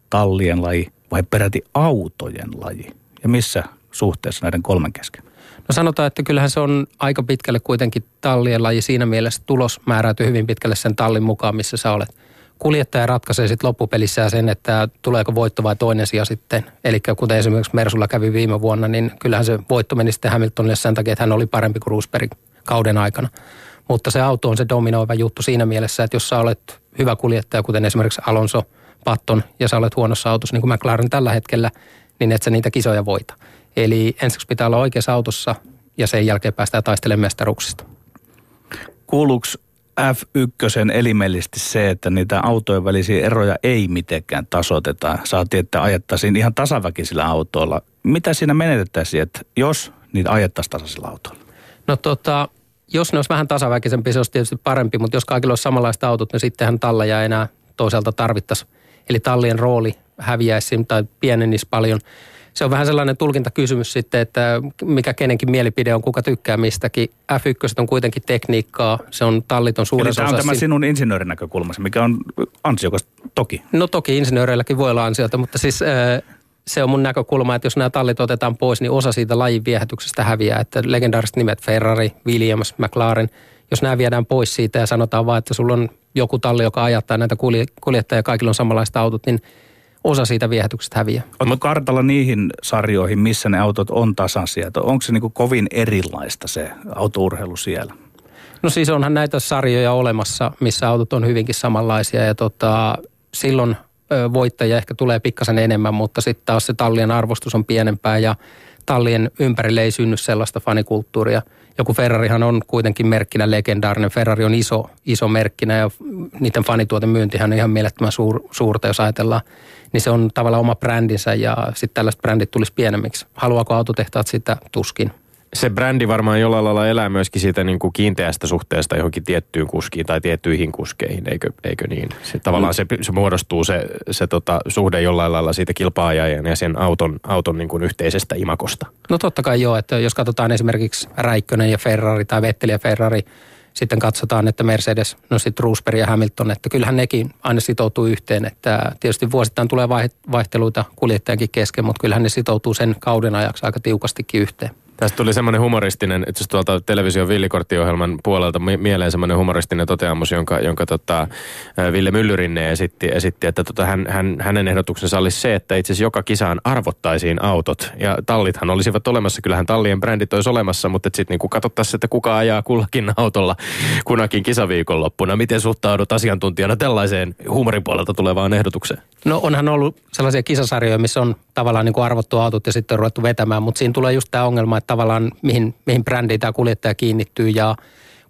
tallien laji vai peräti autojen laji? Ja missä suhteessa näiden kolmen kesken? No sanotaan, että kyllähän se on aika pitkälle kuitenkin tallien laji siinä mielessä, tulos määräytyy hyvin pitkälle sen tallin mukaan, missä sä olet. Kuljettaja ratkaisee sitten loppupelissä sen, että tuleeko voitto vai toinen sija sitten. Eli kuten esimerkiksi Mersulla kävi viime vuonna, niin kyllähän se voitto meni sitten Hamiltonille sen takia, että hän oli parempi kuin Roosberg kauden aikana. Mutta se auto on se dominoiva juttu siinä mielessä, että jos sä olet hyvä kuljettaja, kuten esimerkiksi Alonso, Patton, ja sä olet huonossa autossa, niin kuin McLaren tällä hetkellä, niin et sä niitä kisoja voita. Eli ensiksi pitää olla oikeassa autossa ja sen jälkeen päästään taistelemaan mestaruuksista. Kuuluuko F1 elimellisesti se, että niitä autojen välisiä eroja ei mitenkään tasoiteta? Saatiin, että ajettaisiin ihan tasaväkisillä autoilla. Mitä siinä menetettäisiin, että jos niitä ajettaisiin tasaisilla autoilla? No tota, jos ne olisi vähän tasaväkisempi, se olisi tietysti parempi, mutta jos kaikilla olisi samanlaiset autot, niin sittenhän talleja ei enää toisaalta tarvittaisi. Eli tallien rooli häviäisi tai pienenisi paljon. se on vähän sellainen tulkintakysymys sitten, että mikä kenenkin mielipide on, kuka tykkää mistäkin. F1 on kuitenkin tekniikkaa, se on talliton suurin Eli tämä on tämä sinun insinöörin näkökulmasi, mikä on ansiokasta toki. No toki insinööreilläkin voi olla ansiota, mutta siis se on mun näkökulma, että jos nämä tallit otetaan pois, niin osa siitä lajin viehätyksestä häviää. Että legendaariset nimet Ferrari, Williams, McLaren, jos nämä viedään pois siitä ja sanotaan vaan, että sulla on joku talli, joka ajattaa näitä kuljettajia kaikilla on samanlaiset autot, niin osa siitä viehätyksestä häviää. Onko kartalla niihin sarjoihin, missä ne autot on tasaisia? Onko se niin kovin erilaista se autourheilu siellä? No siis onhan näitä sarjoja olemassa, missä autot on hyvinkin samanlaisia ja tota, silloin voittajia ehkä tulee pikkasen enemmän, mutta sitten taas se tallien arvostus on pienempää ja tallien ympärille ei synny sellaista fanikulttuuria. Joku Ferrarihan on kuitenkin merkkinä legendaarinen. Ferrari on iso, iso merkkinä ja niiden fanituotemyyntihän on ihan mielettömän suur, suurta, jos ajatellaan. Niin se on tavallaan oma brändinsä ja sitten tällaiset brändit tulisi pienemmiksi. Haluaako autotehtaat sitä? Tuskin se brändi varmaan jollain lailla elää myöskin siitä niin kuin kiinteästä suhteesta johonkin tiettyyn kuskiin tai tiettyihin kuskeihin, eikö, eikö niin? Se, tavallaan se, se muodostuu se, se tota, suhde jollain lailla siitä kilpaajajan ja sen auton, auton niin kuin yhteisestä imakosta. No totta kai joo, että jos katsotaan esimerkiksi Räikkönen ja Ferrari tai Vetteli ja Ferrari, sitten katsotaan, että Mercedes, no sitten Roosberg ja Hamilton, että kyllähän nekin aina sitoutuu yhteen, että tietysti vuosittain tulee vaihteluita kuljettajankin kesken, mutta kyllähän ne sitoutuu sen kauden ajaksi aika tiukastikin yhteen. Tästä tuli semmoinen humoristinen, itse asiassa tuolta television villikorttiohjelman puolelta mieleen semmoinen humoristinen toteamus, jonka, jonka tota, Ville Myllyrinne esitti, esitti että tota, hän, hän, hänen ehdotuksensa olisi se, että itse joka kisaan arvottaisiin autot. Ja tallithan olisivat olemassa, kyllähän tallien brändit olisi olemassa, mutta sitten niin katsottaisiin, että kuka ajaa kullakin autolla kunakin kisaviikonloppuna. Miten suhtaudut asiantuntijana tällaiseen huumorin puolelta tulevaan ehdotukseen? No onhan ollut sellaisia kisasarjoja, missä on tavallaan niin kuin arvottu autot ja sitten on ruvettu vetämään, mutta siinä tulee just tämä ongelma, että tavallaan mihin, mihin brändiin tämä kuljettaja kiinnittyy. Ja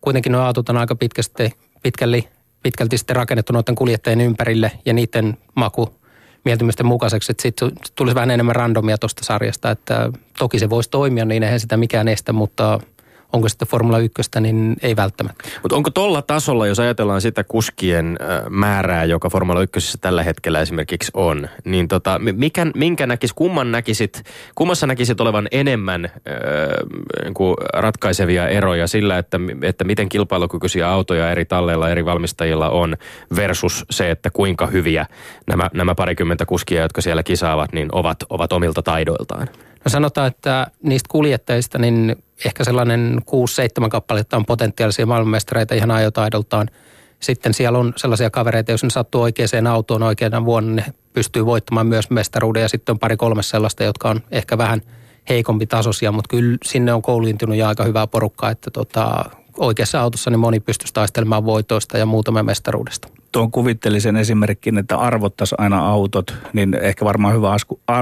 kuitenkin nuo autot on aika pitkästi, pitkälti, pitkälti sitten rakennettu noiden kuljettajien ympärille ja niiden maku mieltymysten mukaiseksi, että sitten tulisi vähän enemmän randomia tuosta sarjasta, että toki se voisi toimia, niin eihän sitä mikään estä, mutta – onko sitten Formula 1, niin ei välttämättä. Mutta onko tuolla tasolla, jos ajatellaan sitä kuskien määrää, joka Formula 1 tällä hetkellä esimerkiksi on, niin tota, mikä, minkä näkis, kumman näkisit, kummassa näkisit olevan enemmän äh, niin ratkaisevia eroja sillä, että, että miten kilpailukykyisiä autoja eri talleilla, eri valmistajilla on versus se, että kuinka hyviä nämä, nämä parikymmentä kuskia, jotka siellä kisaavat, niin ovat, ovat omilta taidoiltaan? No sanotaan, että niistä kuljettajista niin ehkä sellainen 6-7 kappaletta on potentiaalisia maailmanmestareita ihan ajotaidoltaan. Sitten siellä on sellaisia kavereita, jos ne sattuu oikeaan autoon oikeana vuonna, ne pystyy voittamaan myös mestaruuden. Ja sitten on pari kolme sellaista, jotka on ehkä vähän heikompi tasoisia, mutta kyllä sinne on kouluintunut ja aika hyvää porukkaa, että tota, oikeassa autossa niin moni pystyisi taistelemaan voitoista ja muutama mestaruudesta tuon kuvittelisen esimerkin, että arvottaisi aina autot, niin ehkä varmaan hyvä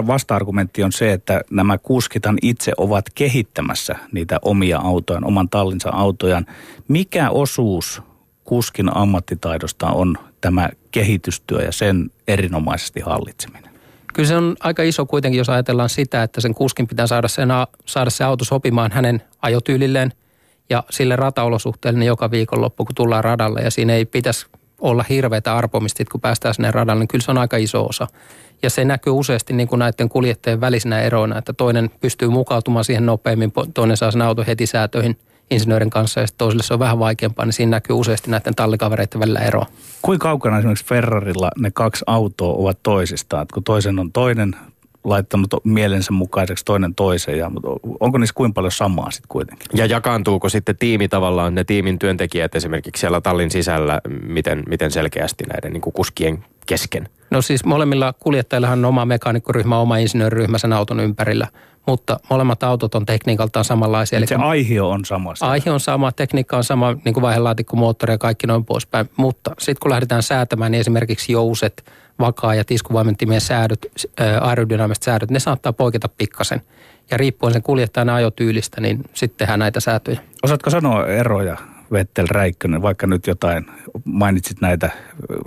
vasta-argumentti on se, että nämä kuskithan itse ovat kehittämässä niitä omia autoja, oman tallinsa autojan. Mikä osuus kuskin ammattitaidosta on tämä kehitystyö ja sen erinomaisesti hallitseminen? Kyllä se on aika iso kuitenkin, jos ajatellaan sitä, että sen kuskin pitää saada, sen, saada se auto sopimaan hänen ajotyylilleen ja sille rataolosuhteelle joka viikonloppu, kun tullaan radalle. Ja siinä ei pitäisi olla hirveitä arpomista, kun päästään sinne radalle, niin kyllä se on aika iso osa. Ja se näkyy useasti niin kuin näiden kuljettajien välisinä eroina, että toinen pystyy mukautumaan siihen nopeammin, toinen saa sen auton heti säätöihin insinöörin kanssa ja toiselle se on vähän vaikeampaa, niin siinä näkyy useasti näiden tallikavereiden välillä eroa. Kuinka kaukana esimerkiksi Ferrarilla ne kaksi autoa ovat toisistaan? Kun toisen on toinen laittanut mielensä mukaiseksi toinen toiseen. Ja, onko niissä kuinka paljon samaa sitten kuitenkin? Ja jakaantuuko sitten tiimi tavallaan, ne tiimin työntekijät esimerkiksi siellä tallin sisällä, miten, miten selkeästi näiden niin kuin kuskien kesken? No siis molemmilla kuljettajillahan on oma mekaanikkoryhmä, oma insinööriryhmä sen auton ympärillä. Mutta molemmat autot on tekniikaltaan samanlaisia. Eli se aihio on sama. Aihio on sama, tekniikka on sama, niin kuin vaihelaatikko, moottori ja kaikki noin poispäin. Mutta sitten kun lähdetään säätämään, niin esimerkiksi jouset – vakaa- ja tiskuvoimentimien säädöt, aerodynaamiset säädöt, ne saattaa poiketa pikkasen. Ja riippuen sen kuljettajan ajotyylistä, niin sitten tehdään näitä säätöjä. Osaatko sanoa eroja Vettel, Räikkönen, vaikka nyt jotain, mainitsit näitä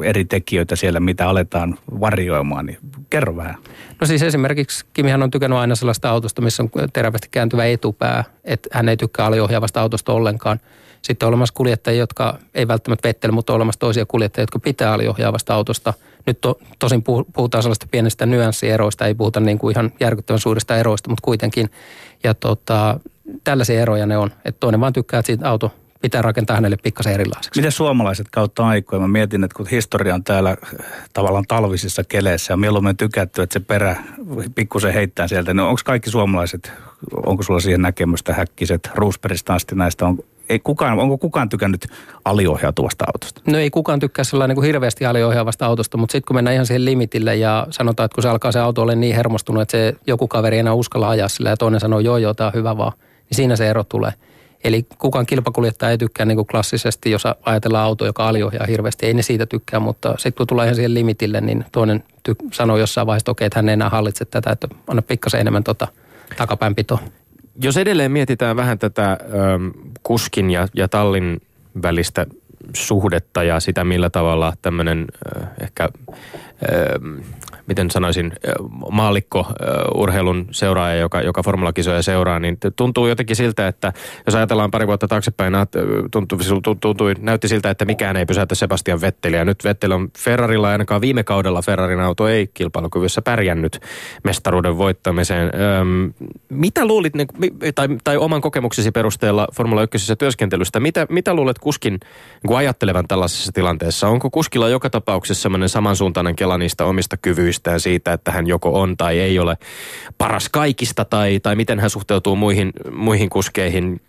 eri tekijöitä siellä, mitä aletaan varjoimaan, niin kerro vähän. No siis esimerkiksi Kimihän on tykännyt aina sellaista autosta, missä on terävästi kääntyvä etupää, että hän ei tykkää aliohjaavasta autosta ollenkaan. Sitten on olemassa kuljettajia, jotka ei välttämättä vettele, mutta on olemassa toisia kuljettajia, jotka pitää aliohjaavasta autosta. Nyt to, tosin puhutaan sellaista pienestä nyanssieroista, ei puhuta niin kuin ihan järkyttävän suurista eroista, mutta kuitenkin. Ja tota, tällaisia eroja ne on. Että toinen vaan tykkää, että siitä auto pitää rakentaa hänelle pikkasen erilaiseksi. Miten suomalaiset kautta aikoja? Mä mietin, että kun historia on täällä äh, tavallaan talvisissa keleissä ja mieluummin tykätty, että se perä pikkusen heittää sieltä, niin onko kaikki suomalaiset, onko sulla siihen näkemystä, häkkiset, Roosbergista asti näistä, on, ei kukaan, onko kukaan tykännyt aliohjautuvasta autosta? No ei kukaan tykkää sellainen niin kuin hirveästi aliohjaavasta autosta, mutta sitten kun mennään ihan siihen limitille ja sanotaan, että kun se alkaa se auto olla niin hermostunut, että se joku kaveri ei enää uskalla ajaa sillä ja toinen sanoo, joo joo, tämä on hyvä vaan, niin siinä se ero tulee. Eli kukaan kilpakuljettaja ei tykkää niin kuin klassisesti, jos ajatellaan auto, joka aliohjaa hirveästi. Ei ne siitä tykkää, mutta sitten kun tulee ihan siihen limitille, niin toinen ty- sanoo jossain vaiheessa, että okei, että hän ei enää hallitse tätä, että anna pikkasen enemmän tota takapäänpitoa. Jos edelleen mietitään vähän tätä ö, kuskin ja, ja tallin välistä suhdetta ja sitä, millä tavalla tämmöinen ehkä miten sanoisin, maallikko urheilun seuraaja, joka, joka formulakisoja seuraa, niin tuntuu jotenkin siltä, että jos ajatellaan pari vuotta taaksepäin, tuntui, tuntui, näytti siltä, että mikään ei pysäytä Sebastian Vetteliä. Nyt Vettel on Ferrarilla, ainakaan viime kaudella Ferrarin auto ei kilpailukyvyssä pärjännyt mestaruuden voittamiseen. Öm, mitä luulit, niin, tai, tai oman kokemuksesi perusteella Formula 1 työskentelystä, mitä, mitä luulet kuskin niin ajattelevan tällaisessa tilanteessa? Onko kuskilla joka tapauksessa sellainen samansuuntainen kela niistä omista kyvyistään siitä, että hän joko on tai ei ole paras kaikista tai, tai miten hän suhteutuu muihin, muihin kuskeihin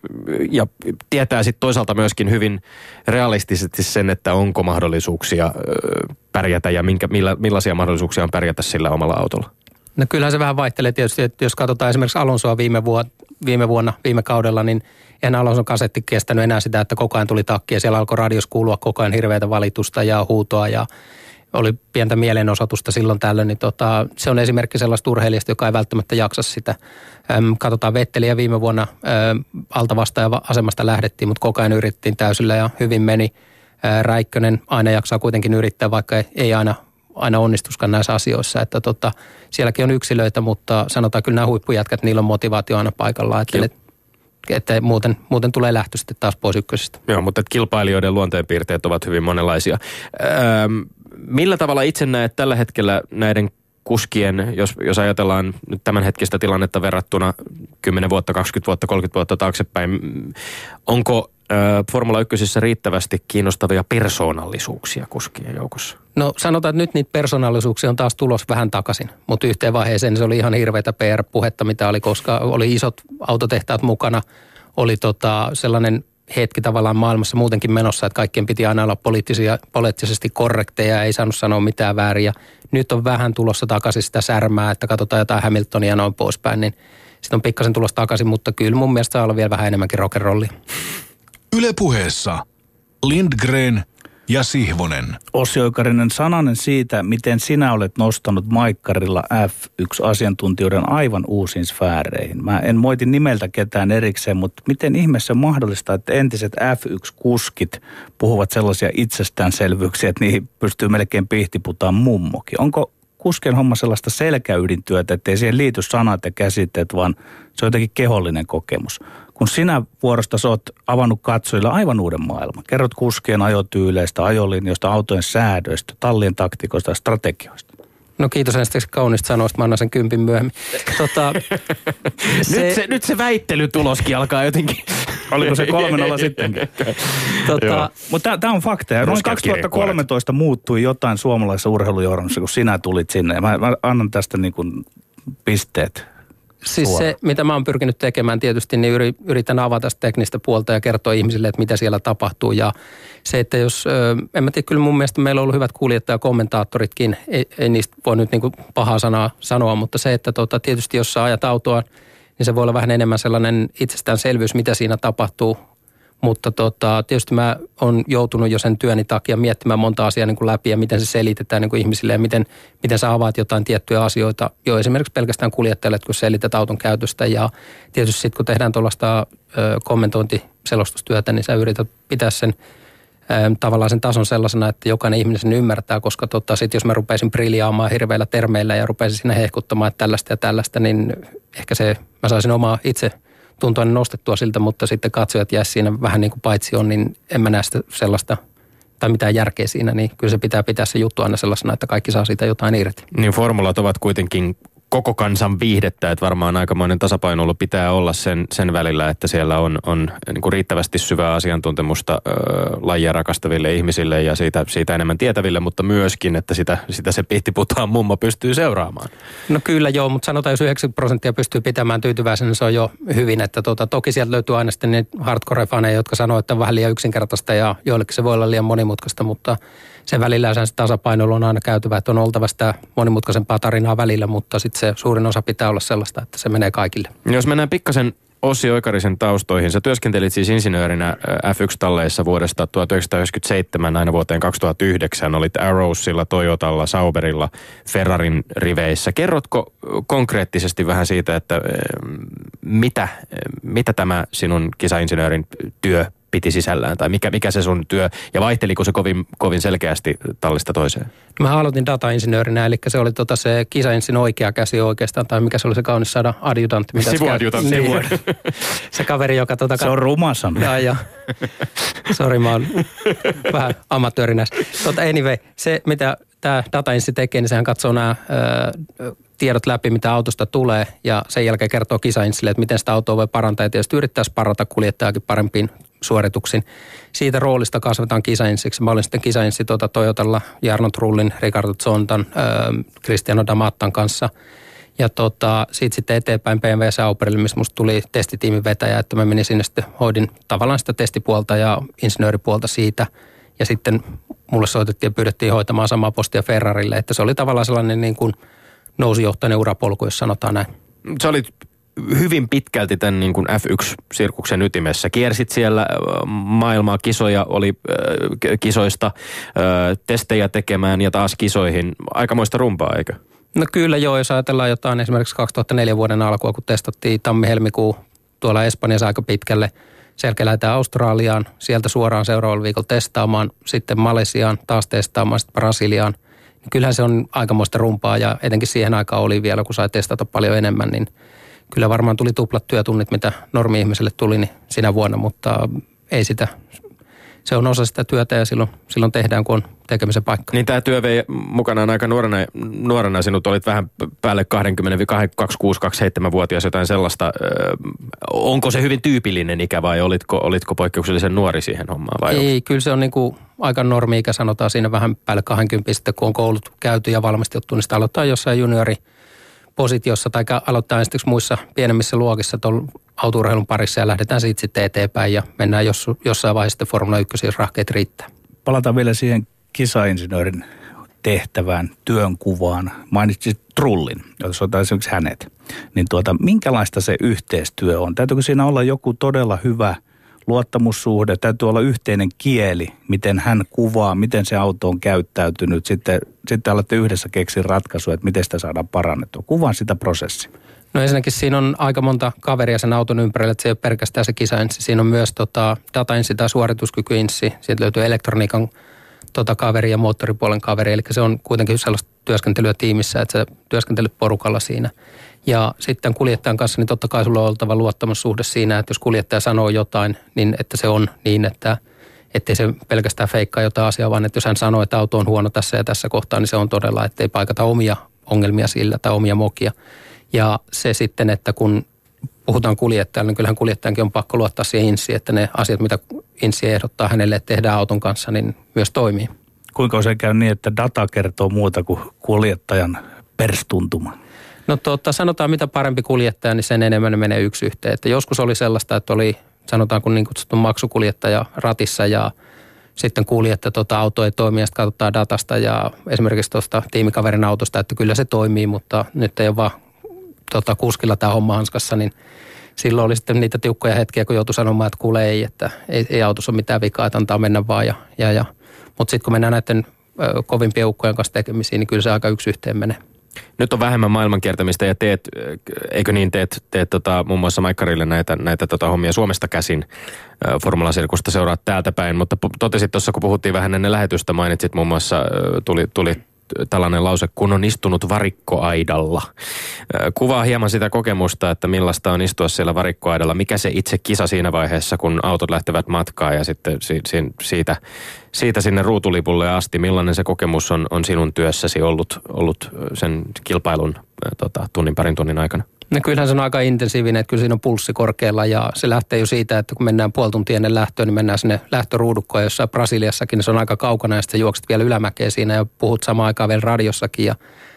ja tietää sitten toisaalta myöskin hyvin realistisesti sen, että onko mahdollisuuksia pärjätä ja minkä, millä, millaisia mahdollisuuksia on pärjätä sillä omalla autolla. No kyllähän se vähän vaihtelee tietysti, että jos katsotaan esimerkiksi Alonsoa viime, vuonna, viime vuonna, viime kaudella, niin en Alonson kasetti kestänyt enää sitä, että koko ajan tuli takki ja siellä alkoi radios kuulua koko ajan hirveätä valitusta ja huutoa ja oli pientä mielenosoitusta silloin tällöin, niin tota, se on esimerkki sellaista urheilijasta, joka ei välttämättä jaksa sitä. Öm, katsotaan Vetteliä viime vuonna ö, altavasta ja asemasta lähdettiin, mutta koko ajan yritettiin täysillä ja hyvin meni. Ö, Räikkönen aina jaksaa kuitenkin yrittää, vaikka ei aina, aina onnistuskaan näissä asioissa. Että tota, sielläkin on yksilöitä, mutta sanotaan kyllä nämä huippujätkät, niillä on motivaatio aina paikallaan. Että ne, että muuten, muuten tulee lähtö sitten taas pois ykkösestä. Joo, mutta kilpailijoiden luonteenpiirteet ovat hyvin monenlaisia. Öö, millä tavalla itse näet tällä hetkellä näiden kuskien, jos, jos ajatellaan nyt tämänhetkistä tilannetta verrattuna 10 vuotta, 20 vuotta, 30 vuotta taaksepäin, onko ö, Formula 1 riittävästi kiinnostavia persoonallisuuksia kuskien joukossa? No sanotaan, että nyt niitä persoonallisuuksia on taas tulos vähän takaisin, mutta yhteen vaiheeseen se oli ihan hirveätä PR-puhetta, mitä oli, koska oli isot autotehtaat mukana, oli tota sellainen hetki tavallaan maailmassa muutenkin menossa, että kaikkien piti aina olla poliittisia, poliittisesti korrekteja, ei saanut sanoa mitään vääriä. Nyt on vähän tulossa takaisin sitä särmää, että katsotaan jotain Hamiltonia noin poispäin, niin sitten on pikkasen tulossa takaisin, mutta kyllä mun mielestä saa olla vielä vähän enemmänkin rock'n'rollia. Yle puheessa Lindgren ja Sihvonen. Ossi Oikarinen, sananen siitä, miten sinä olet nostanut Maikkarilla F1-asiantuntijoiden aivan uusiin sfääreihin. Mä en moiti nimeltä ketään erikseen, mutta miten ihmeessä on mahdollista, että entiset F1-kuskit puhuvat sellaisia itsestäänselvyyksiä, että niihin pystyy melkein pihtiputaan mummokin. Onko kusken homma sellaista selkäydintyötä, ettei siihen liity sanat ja käsitteet, vaan se on jotenkin kehollinen kokemus kun sinä vuorosta oot avannut katsojille aivan uuden maailman. Kerrot kuskien ajotyyleistä, ajolinjoista, autojen säädöistä, tallien taktikoista ja strategioista. No kiitos ensiksi kaunista sanoista, mä annan sen kympin myöhemmin. Tota, se... Nyt, se, nyt se väittelystuloskin alkaa jotenkin. Oliko se kolmen olla sittenkin? tota, Mutta tämä on fakta. Ja noin 2013 muuttui jotain suomalaisessa urheilujohdannossa, kun sinä tulit sinne. Ja mä, mä annan tästä niin kuin pisteet Siis se, mitä mä oon pyrkinyt tekemään tietysti, niin yritän avata sitä teknistä puolta ja kertoa ihmisille, että mitä siellä tapahtuu. Ja se, että jos, en mä tiedä, kyllä mun mielestä meillä on ollut hyvät kuljettajakommentaattoritkin, ei, ei niistä voi nyt niin pahaa sanaa sanoa, mutta se, että tota, tietysti jos sä ajat autoa, niin se voi olla vähän enemmän sellainen itsestäänselvyys, mitä siinä tapahtuu. Mutta tota, tietysti mä oon joutunut jo sen työni takia miettimään monta asiaa niin kuin läpi ja miten se selitetään niin kuin ihmisille ja miten, miten sä avaat jotain tiettyjä asioita jo esimerkiksi pelkästään kuljettajalle, kun selität auton käytöstä. Ja tietysti sitten kun tehdään tuollaista kommentointiselostustyötä, niin sä yrität pitää sen tavallaan sen tason sellaisena, että jokainen ihminen sen ymmärtää, koska tota, sit jos mä rupeisin briljaamaan hirveillä termeillä ja rupeisin siinä hehkuttamaan, että tällaista ja tällaista, niin ehkä se, mä saisin omaa itse tuntua nostettua siltä, mutta sitten katsojat jää siinä vähän niin kuin paitsi on, niin en mä näe sitä sellaista tai mitään järkeä siinä, niin kyllä se pitää pitää se juttu aina sellaisena, että kaikki saa siitä jotain irti. Niin formulat ovat kuitenkin koko kansan viihdettä, että varmaan aikamoinen tasapainoilu pitää olla sen, sen välillä, että siellä on, on niin kuin riittävästi syvää asiantuntemusta ö, lajia rakastaville ihmisille ja siitä, siitä enemmän tietäville, mutta myöskin, että sitä, sitä se pihtiputaan mummo pystyy seuraamaan. No kyllä joo, mutta sanotaan, jos 90 prosenttia pystyy pitämään tyytyväisenä, niin se on jo hyvin. Että tota, toki sieltä löytyy aina sitten niitä hardcore-faneja, jotka sanoo, että on vähän liian yksinkertaista ja joillekin se voi olla liian monimutkaista, mutta sen välillä se tasapainoilu on aina käytävä, että on oltava sitä monimutkaisempaa tarinaa välillä, mutta sitten se suurin osa pitää olla sellaista, että se menee kaikille. Jos mennään pikkasen Ossi Oikarisen taustoihin. Sä työskentelit siis insinöörinä F1-talleissa vuodesta 1997 aina vuoteen 2009. Olit Arrowsilla, Toyotalla, Sauberilla, Ferrarin riveissä. Kerrotko konkreettisesti vähän siitä, että mitä, mitä tämä sinun kisainsinöörin työ piti sisällään tai mikä, mikä se sun työ ja vaihteliko se kovin, kovin selkeästi tallista toiseen? Mä aloitin datainsinöörinä, eli se oli tota se kisainsin oikea käsi oikeastaan, tai mikä se oli se kaunis saada adjutantti. Mitä Sivuadjutantti. Niin, se kaveri, joka... Tota, se on rumasan. Ja, ja. Sori, mä oon vähän amatöörinäs. Tota, anyway, se mitä tämä datainsi tekee, niin sehän katsoo nämä ö, tiedot läpi, mitä autosta tulee, ja sen jälkeen kertoo kisainsille, että miten sitä autoa voi parantaa, ja tietysti yrittäisi parata kuljettajakin parempiin suorituksin. Siitä roolista kasvetaan kisainsiksi. Mä olin sitten kisainssi tuota Toyotalla Jarno Trullin, Ricardo Zontan, äh, Cristiano Damattan kanssa. Ja tota, siitä sitten eteenpäin BMW Sauberille, missä musta tuli testitiimin vetäjä, että mä menin sinne sitten, hoidin tavallaan sitä testipuolta ja insinööripuolta siitä. Ja sitten mulle soitettiin ja pyydettiin hoitamaan samaa postia Ferrarille, että se oli tavallaan sellainen niin kuin nousijohtainen urapolku, jos sanotaan näin. Se oli hyvin pitkälti tämän niin kuin F1-sirkuksen ytimessä. Kiersit siellä maailmaa kisoja, oli äh, kisoista äh, testejä tekemään ja taas kisoihin. Aikamoista rumpaa, eikö? No kyllä joo, jos ajatellaan jotain esimerkiksi 2004 vuoden alkua, kun testattiin tammi-helmikuu tuolla Espanjassa aika pitkälle. Sen jälkeen lähdetään Australiaan, sieltä suoraan seuraavalla viikolla testaamaan, sitten Malesiaan, taas testaamaan, sitten Brasiliaan. Kyllähän se on aikamoista rumpaa ja etenkin siihen aikaan oli vielä, kun sai testata paljon enemmän, niin – kyllä varmaan tuli tuplat työtunnit, mitä normi-ihmiselle tuli niin sinä vuonna, mutta ei sitä, se on osa sitä työtä ja silloin, silloin tehdään, kun on tekemisen paikka. Niin tämä työ vei mukanaan aika nuorena, nuorena sinut olit vähän päälle 20, 26, 27-vuotias, jotain sellaista. onko se hyvin tyypillinen ikä vai olitko, olitko poikkeuksellisen nuori siihen hommaan? Vai Ei, kyllä se on niin kuin aika normi-ikä, sanotaan siinä vähän päälle 20, sitten kun on koulut käyty ja valmistettu, niin sitä aloittaa jossain juniori – positiossa tai aloittaa ensiksi muissa pienemmissä luokissa tuolla autourheilun parissa ja lähdetään siitä sitten eteenpäin ja mennään jos, jossain vaiheessa sitten Formula 1 jos rahkeet riittää. Palataan vielä siihen kisainsinöörin tehtävään, työnkuvaan. Mainitsit Trullin, jos otetaan esimerkiksi hänet. Niin tuota, minkälaista se yhteistyö on? Täytyykö siinä olla joku todella hyvä – luottamussuhde, täytyy olla yhteinen kieli, miten hän kuvaa, miten se auto on käyttäytynyt. Sitten, sitten alatte yhdessä keksiä ratkaisuja, että miten sitä saadaan parannettua. Kuvaan sitä prosessia. No ensinnäkin siinä on aika monta kaveria sen auton ympärillä, että se ei ole pelkästään se kisainsi. Siinä on myös tota, datainsi tai suorituskykyinsi. Siitä löytyy elektroniikan tota, kaveri ja moottoripuolen kaveri. Eli se on kuitenkin sellaista työskentelyä tiimissä, että sä työskentelet porukalla siinä – ja sitten kuljettajan kanssa, niin totta kai sulla on oltava luottamussuhde siinä, että jos kuljettaja sanoo jotain, niin että se on niin, että ettei se pelkästään feikkaa jotain asiaa, vaan että jos hän sanoo, että auto on huono tässä ja tässä kohtaa, niin se on todella, ettei paikata omia ongelmia sillä tai omia mokia. Ja se sitten, että kun puhutaan kuljettajalle, niin kyllähän kuljettajankin on pakko luottaa siihen insiin, että ne asiat, mitä insi ehdottaa hänelle, että tehdään auton kanssa, niin myös toimii. Kuinka usein käy niin, että data kertoo muuta kuin kuljettajan perstuntuma? No tota, sanotaan mitä parempi kuljettaja, niin sen enemmän menee yksi yhteen. Että joskus oli sellaista, että oli sanotaan kun niin kutsuttu maksukuljettaja ratissa ja sitten kuuli, että tota auto ei toimi ja sitten katsotaan datasta ja esimerkiksi tuosta tiimikaverin autosta, että kyllä se toimii, mutta nyt ei ole vaan tota, kuskilla tämä homma hanskassa, niin silloin oli sitten niitä tiukkoja hetkiä, kun joutui sanomaan, että kuule ei, että ei, ei autossa ole mitään vikaa, että antaa mennä vaan. Ja, ja, ja. Mutta sitten kun mennään näiden kovimpien ukkojen kanssa tekemisiin, niin kyllä se aika yksi yhteen menee. Nyt on vähemmän maailmankiertämistä ja teet, eikö niin, teet, teet tota, muun muassa Maikkarille näitä, näitä tota, hommia Suomesta käsin. Formula Sirkusta seuraat täältä päin, mutta totesit tuossa, kun puhuttiin vähän ennen lähetystä, mainitsit muun muassa, tuli, tuli tällainen lause, kun on istunut varikkoaidalla. Kuvaa hieman sitä kokemusta, että millaista on istua siellä varikkoaidalla. Mikä se itse kisa siinä vaiheessa, kun autot lähtevät matkaan ja sitten siitä, siitä sinne ruutulipulle asti. Millainen se kokemus on, on sinun työssäsi ollut, ollut sen kilpailun tota, tunnin parin tunnin aikana? No kyllähän se on aika intensiivinen, että kyllä siinä on pulssi korkealla ja se lähtee jo siitä, että kun mennään puoli tuntia ennen lähtöä, niin mennään sinne lähtöruudukkoon, jossa Brasiliassakin niin se on aika kaukana ja sitten juokset vielä ylämäkeä siinä ja puhut samaan aikaan vielä radiossakin ja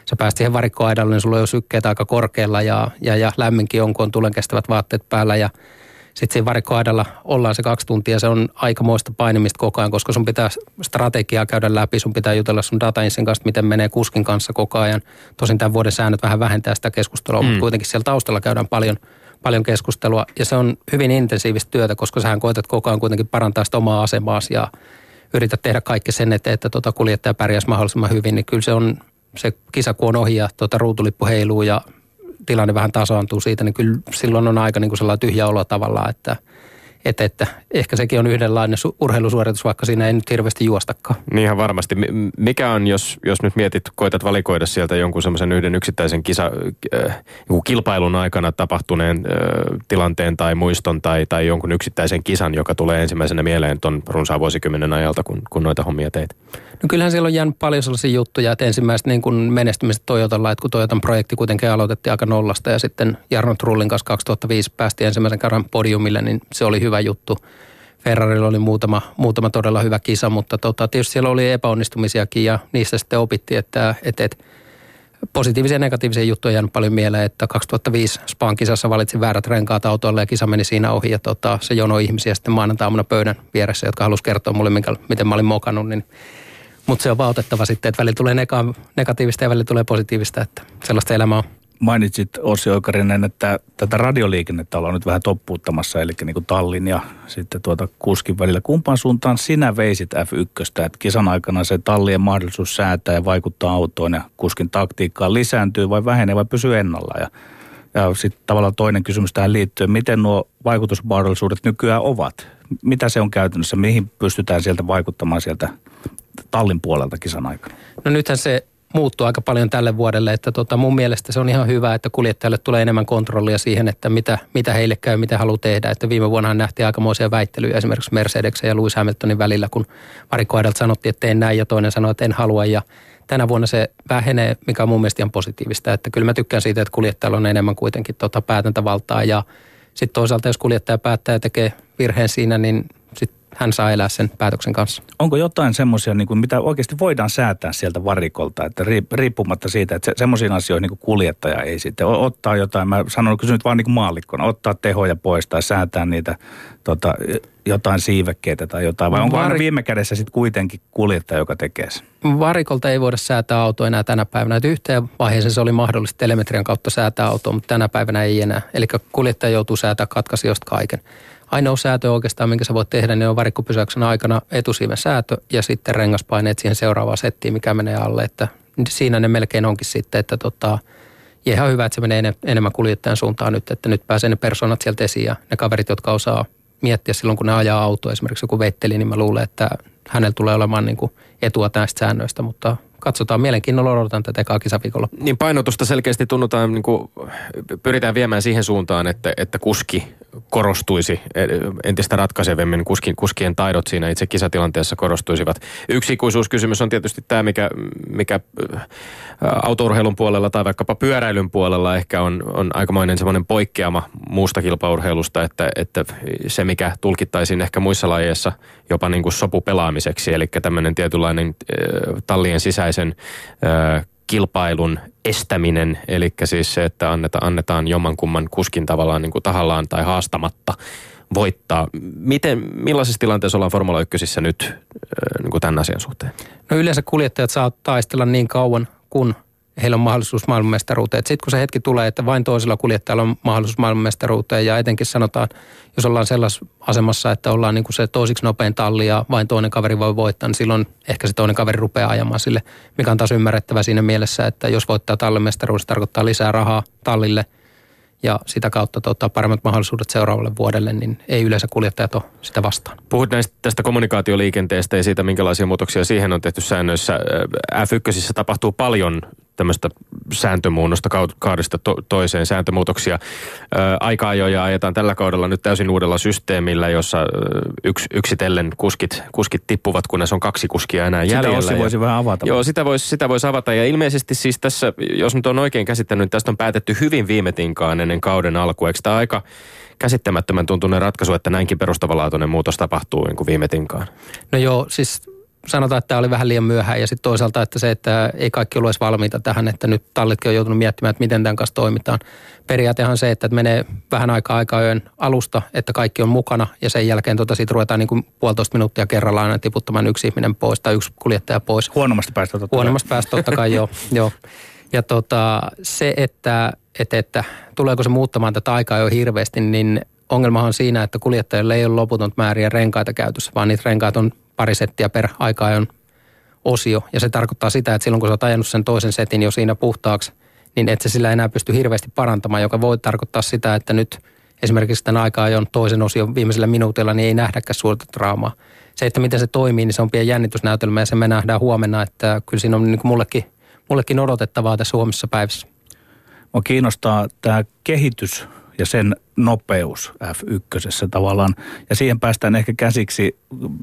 sä pääst siihen varikkoaidalle, niin sulla on jo sykkeet aika korkealla ja, ja, ja lämminkin on, kun on tulenkestävät vaatteet päällä ja sitten siinä varikkoaidalla ollaan se kaksi tuntia. Se on aikamoista painimista koko ajan, koska sun pitää strategiaa käydä läpi. Sun pitää jutella sun datainsin kanssa, miten menee kuskin kanssa koko ajan. Tosin tämän vuoden säännöt vähän vähentää sitä keskustelua, mm. mutta kuitenkin siellä taustalla käydään paljon, paljon keskustelua. Ja se on hyvin intensiivistä työtä, koska sähän koetat koko ajan kuitenkin parantaa sitä omaa asemaasi ja yrität tehdä kaikki sen eteen, että tuota kuljettaja pärjäisi mahdollisimman hyvin. Niin kyllä se on se kisa, kun on ohi ja tuota ruutulippu heiluu ja tilanne vähän tasaantuu siitä, niin kyllä silloin on aika niin kuin sellainen tyhjä olo tavallaan, että, että, että ehkä sekin on yhdenlainen urheilusuoritus, vaikka siinä ei nyt hirveästi juostakaan. Niin ihan varmasti. Mikä on, jos, jos nyt mietit, koitat valikoida sieltä jonkun semmoisen yhden yksittäisen kisa, äh, kilpailun aikana tapahtuneen äh, tilanteen tai muiston tai, tai jonkun yksittäisen kisan, joka tulee ensimmäisenä mieleen tuon runsaan vuosikymmenen ajalta, kun, kun noita hommia teet? No kyllähän siellä on jäänyt paljon sellaisia juttuja, että ensimmäiset niin kuin menestymiset Toyotalla, että kun Toyotan projekti kuitenkin aloitettiin aika nollasta ja sitten Jarno Trullin kanssa 2005 päästiin ensimmäisen kerran podiumille, niin se oli hyvä juttu. Ferrarilla oli muutama, muutama todella hyvä kisa, mutta tota, tietysti siellä oli epäonnistumisiakin ja niistä sitten opittiin, että, että, että positiivisia ja negatiivisia juttuja jäänyt paljon mieleen, että 2005 Spaan kisassa valitsin väärät renkaat autolle ja kisa meni siinä ohi ja tota, se jono ihmisiä sitten maanantaamuna pöydän vieressä, jotka halusi kertoa mulle, minkä, miten mä olin mokannut, niin mutta se on vaan otettava sitten, että välillä tulee nega- negatiivista ja välillä tulee positiivista, että sellaista elämää on. Mainitsit Ossi Oikarinen, että tätä radioliikennettä ollaan nyt vähän toppuuttamassa, eli niin kuin Tallin ja sitten tuota kuskin välillä. Kumpaan suuntaan sinä veisit F1, että kisan aikana se tallien mahdollisuus säätää ja vaikuttaa autoon ja kuskin taktiikkaan lisääntyy vai vähenee vai pysyy ennalla? Ja, ja sitten tavallaan toinen kysymys tähän liittyen, miten nuo vaikutusmahdollisuudet nykyään ovat? Mitä se on käytännössä, mihin pystytään sieltä vaikuttamaan sieltä tallin puolelta kisan aikana? No nythän se muuttuu aika paljon tälle vuodelle, että tota mun mielestä se on ihan hyvä, että kuljettajalle tulee enemmän kontrollia siihen, että mitä, mitä heille käy, mitä haluaa tehdä. Että viime vuonna nähtiin aikamoisia väittelyjä esimerkiksi Mercedeksen ja Lewis Hamiltonin välillä, kun varikoidalta sanottiin, että teen näin ja toinen sanoi, että en halua ja tänä vuonna se vähenee, mikä on mun mielestä ihan positiivista. Että kyllä mä tykkään siitä, että kuljettajalla on enemmän kuitenkin tota päätäntävaltaa ja sitten toisaalta jos kuljettaja päättää ja tekee virheen siinä, niin hän saa elää sen päätöksen kanssa. Onko jotain semmoisia, niin mitä oikeasti voidaan säätää sieltä varikolta, että riippumatta siitä, että se, semmoisiin asioihin niin kuljettaja ei sitten ottaa jotain, mä sanon, kysyn nyt vaan niin maallikkona, ottaa tehoja pois tai säätää niitä tota, jotain siivekkeitä tai jotain, vai onko Vari... aina viime kädessä sitten kuitenkin kuljettaja, joka tekee sen? Varikolta ei voida säätää autoa enää tänä päivänä. Että yhteen vaiheeseen se oli mahdollista telemetrian kautta säätää autoa, mutta tänä päivänä ei enää. Eli kuljettaja joutuu säätää katkaisijoista kaiken. Ainoa säätö oikeastaan, minkä sä voit tehdä, niin on varikkopysäyksen aikana etusiiven säätö ja sitten rengaspaineet siihen seuraavaan settiin, mikä menee alle. Että siinä ne melkein onkin sitten, että tota, ihan hyvä, että se menee enemmän kuljettajan suuntaan nyt, että nyt pääsee ne persoonat sieltä esiin ja ne kaverit, jotka osaa miettiä silloin, kun ne ajaa autoa, esimerkiksi joku veitteli, niin mä luulen, että hänellä tulee olemaan niin kuin etua näistä säännöistä, mutta katsotaan mielenkiinnolla odotan tätä ekaa kisaviikolla. Niin painotusta selkeästi tunnutaan, niin kuin, pyritään viemään siihen suuntaan, että, että kuski korostuisi entistä ratkaisevemmin, kuskin, kuskien taidot siinä itse kisatilanteessa korostuisivat. Yksi ikuisuuskysymys on tietysti tämä, mikä, mikä autourheilun puolella tai vaikkapa pyöräilyn puolella ehkä on, on aikamoinen semmoinen poikkeama muusta kilpaurheilusta, että, että se mikä tulkittaisiin ehkä muissa lajeissa jopa niin kuin sopupelaamiseksi, eli tämmöinen tietynlainen tallien sisäisen kilpailun estäminen, eli siis se, että anneta, annetaan jommankumman kuskin tavallaan niin kuin tahallaan tai haastamatta voittaa. Miten, millaisessa tilanteessa ollaan Formula 1 nyt niin kuin tämän asian suhteen? No yleensä kuljettajat saa taistella niin kauan, kun heillä on mahdollisuus maailmanmestaruuteen. Sitten kun se hetki tulee, että vain toisella kuljettajalla on mahdollisuus maailmanmestaruuteen ja etenkin sanotaan, jos ollaan sellaisessa asemassa, että ollaan niin kuin se toisiksi nopein talli ja vain toinen kaveri voi voittaa, niin silloin ehkä se toinen kaveri rupeaa ajamaan sille, mikä on taas ymmärrettävä siinä mielessä, että jos voittaa tallimestaruus, se tarkoittaa lisää rahaa tallille – ja sitä kautta tota, paremmat mahdollisuudet seuraavalle vuodelle, niin ei yleensä kuljettajat ole sitä vastaan. Puhut näistä tästä kommunikaatioliikenteestä ja siitä, minkälaisia muutoksia siihen on tehty säännöissä. F1 tapahtuu paljon tämmöistä sääntömuunnosta kaudesta to- toiseen sääntömuutoksia. Ää, aika ajoja ajetaan tällä kaudella nyt täysin uudella systeemillä, jossa yks, yksitellen kuskit, kuskit tippuvat, kunnes on kaksi kuskia enää jäljellä. Sitä voisi vähän avata. Joo, sitä voisi, sitä voisi avata. Ja ilmeisesti siis tässä, jos nyt on oikein käsittänyt, niin tästä on päätetty hyvin viime tinkaan ennen kauden alkua. Eikö tämä aika käsittämättömän tuntunen ratkaisu, että näinkin perustavanlaatuinen muutos tapahtuu niin kuin viime tinkaan? No joo, siis sanotaan, että tämä oli vähän liian myöhään ja sitten toisaalta, että se, että ei kaikki ollut edes valmiita tähän, että nyt tallitkin on joutunut miettimään, että miten tämän kanssa toimitaan. Periaatehan se, että menee vähän aikaa aikaa yön alusta, että kaikki on mukana ja sen jälkeen tota siitä ruvetaan niin kuin puolitoista minuuttia kerrallaan aina tiputtamaan yksi ihminen pois tai yksi kuljettaja pois. Huonommasta päästä totta Huonommasta päästä totta kai, joo, joo. Ja tota, se, että, että, että tuleeko se muuttamaan tätä aikaa jo hirveästi, niin ongelmahan on siinä, että kuljettajille ei ole loputon määriä renkaita käytössä, vaan niitä renkaita on pari settiä per on osio. Ja se tarkoittaa sitä, että silloin kun sä oot ajanut sen toisen setin jo siinä puhtaaksi, niin et se sillä enää pysty hirveästi parantamaan, joka voi tarkoittaa sitä, että nyt esimerkiksi tämän aikaa ajon toisen osion viimeisellä minuutilla, niin ei nähdäkään suurta draamaa. Se, että miten se toimii, niin se on pieni jännitysnäytelmä ja se me nähdään huomenna, että kyllä siinä on niin kuin mullekin, mullekin odotettavaa tässä huomisessa päivässä. Mua kiinnostaa tämä kehitys ja sen nopeus F1 tavallaan. Ja siihen päästään ehkä käsiksi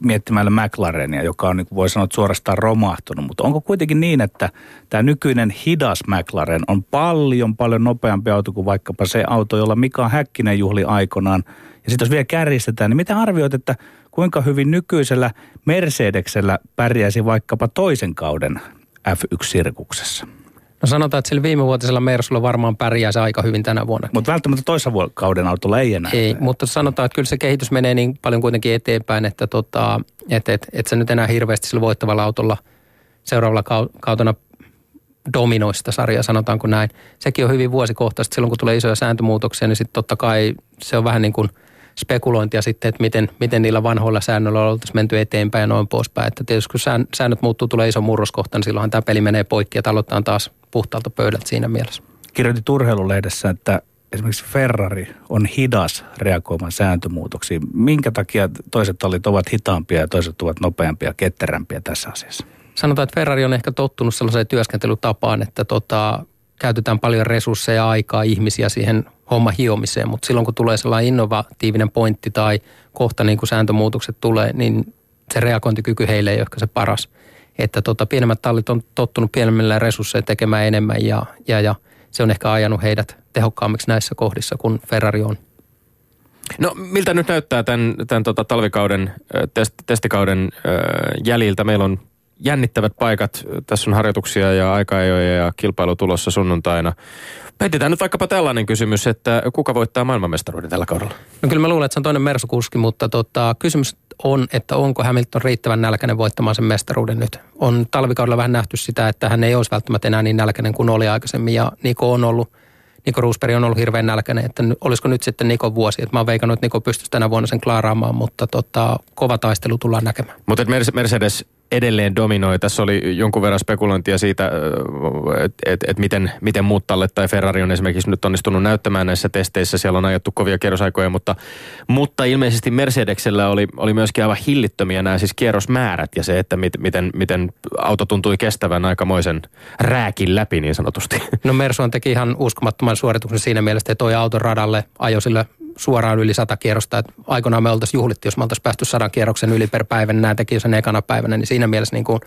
miettimällä McLarenia, joka on, niin voi sanoa, suorastaan romahtunut. Mutta onko kuitenkin niin, että tämä nykyinen hidas McLaren on paljon, paljon nopeampi auto kuin vaikkapa se auto, jolla Mika Häkkinen juhli aikanaan. Ja sitten jos vielä kärjistetään, niin mitä arvioit, että kuinka hyvin nykyisellä Mercedeksellä pärjäisi vaikkapa toisen kauden F1-sirkuksessa? No sanotaan, että sillä viimevuotisella Mersulla varmaan pärjää se aika hyvin tänä vuonna. Mutta välttämättä toisen kauden autolla ei enää. Ei, mutta sanotaan, että kyllä se kehitys menee niin paljon kuitenkin eteenpäin, että tota, et, et, et se nyt enää hirveästi sillä voittavalla autolla seuraavalla kautena dominoista sarjaa, sanotaanko näin. Sekin on hyvin vuosikohtaisesti. Silloin kun tulee isoja sääntömuutoksia, niin sitten totta kai se on vähän niin kuin spekulointia sitten, että miten, miten niillä vanhoilla säännöillä oltaisiin menty eteenpäin ja noin poispäin. Että tietysti kun säännöt muuttuu, tulee iso murroskohta, niin silloinhan tämä peli menee poikki ja taas puhtaalta pöydältä siinä mielessä. Kirjoitin Turheilulehdessä, että esimerkiksi Ferrari on hidas reagoimaan sääntömuutoksiin. Minkä takia toiset tallit ovat hitaampia ja toiset ovat nopeampia ja ketterämpiä tässä asiassa? Sanotaan, että Ferrari on ehkä tottunut sellaiseen työskentelytapaan, että tota, käytetään paljon resursseja, aikaa, ihmisiä siihen homma hiomiseen, mutta silloin kun tulee sellainen innovatiivinen pointti tai kohta niin kuin sääntömuutokset tulee, niin se reagointikyky heille ei ole ehkä se paras että tota, pienemmät tallit on tottunut pienemmillä resursseilla tekemään enemmän ja, ja, ja se on ehkä ajanut heidät tehokkaammiksi näissä kohdissa kuin Ferrari on. No miltä nyt näyttää tämän, tämän tota, talvikauden, test, testikauden äh, jäljiltä? Meillä on jännittävät paikat. Tässä on harjoituksia ja aikaejoja ja kilpailu tulossa sunnuntaina. Heitetään nyt vaikkapa tällainen kysymys, että kuka voittaa maailmanmestaruuden tällä kaudella? No kyllä mä luulen, että se on toinen Mersukuski, mutta tota, kysymys on, että onko Hamilton riittävän nälkäinen voittamaan sen mestaruuden nyt. On talvikaudella vähän nähty sitä, että hän ei olisi välttämättä enää niin nälkäinen kuin oli aikaisemmin ja Niko on ollut Niko Roosberg on ollut hirveän nälkäinen, että olisiko nyt sitten Nikon vuosi. Että mä oon veikannut, että Niko pystyisi tänä vuonna sen klaaraamaan, mutta tota, kova taistelu tullaan näkemään. Mutta Mercedes edelleen dominoi. Tässä oli jonkun verran spekulointia siitä, että et, et miten, miten muut tallet tai Ferrari on esimerkiksi nyt onnistunut näyttämään näissä testeissä. Siellä on ajettu kovia kierrosaikoja, mutta, mutta ilmeisesti Mercedeksellä oli, oli myöskin aivan hillittömiä nämä siis kierrosmäärät ja se, että mit, miten, miten auto tuntui kestävän aikamoisen rääkin läpi niin sanotusti. No Mersu teki ihan uskomattoman suorituksen siinä mielessä, että toi auto radalle ajoi sillä suoraan yli sata kierrosta. Että aikoinaan me oltaisiin juhlittu, jos me oltaisiin päästy sadan kierroksen yli per päivä, niin nämä teki sen ekana päivänä, niin siinä mielessä niin kuin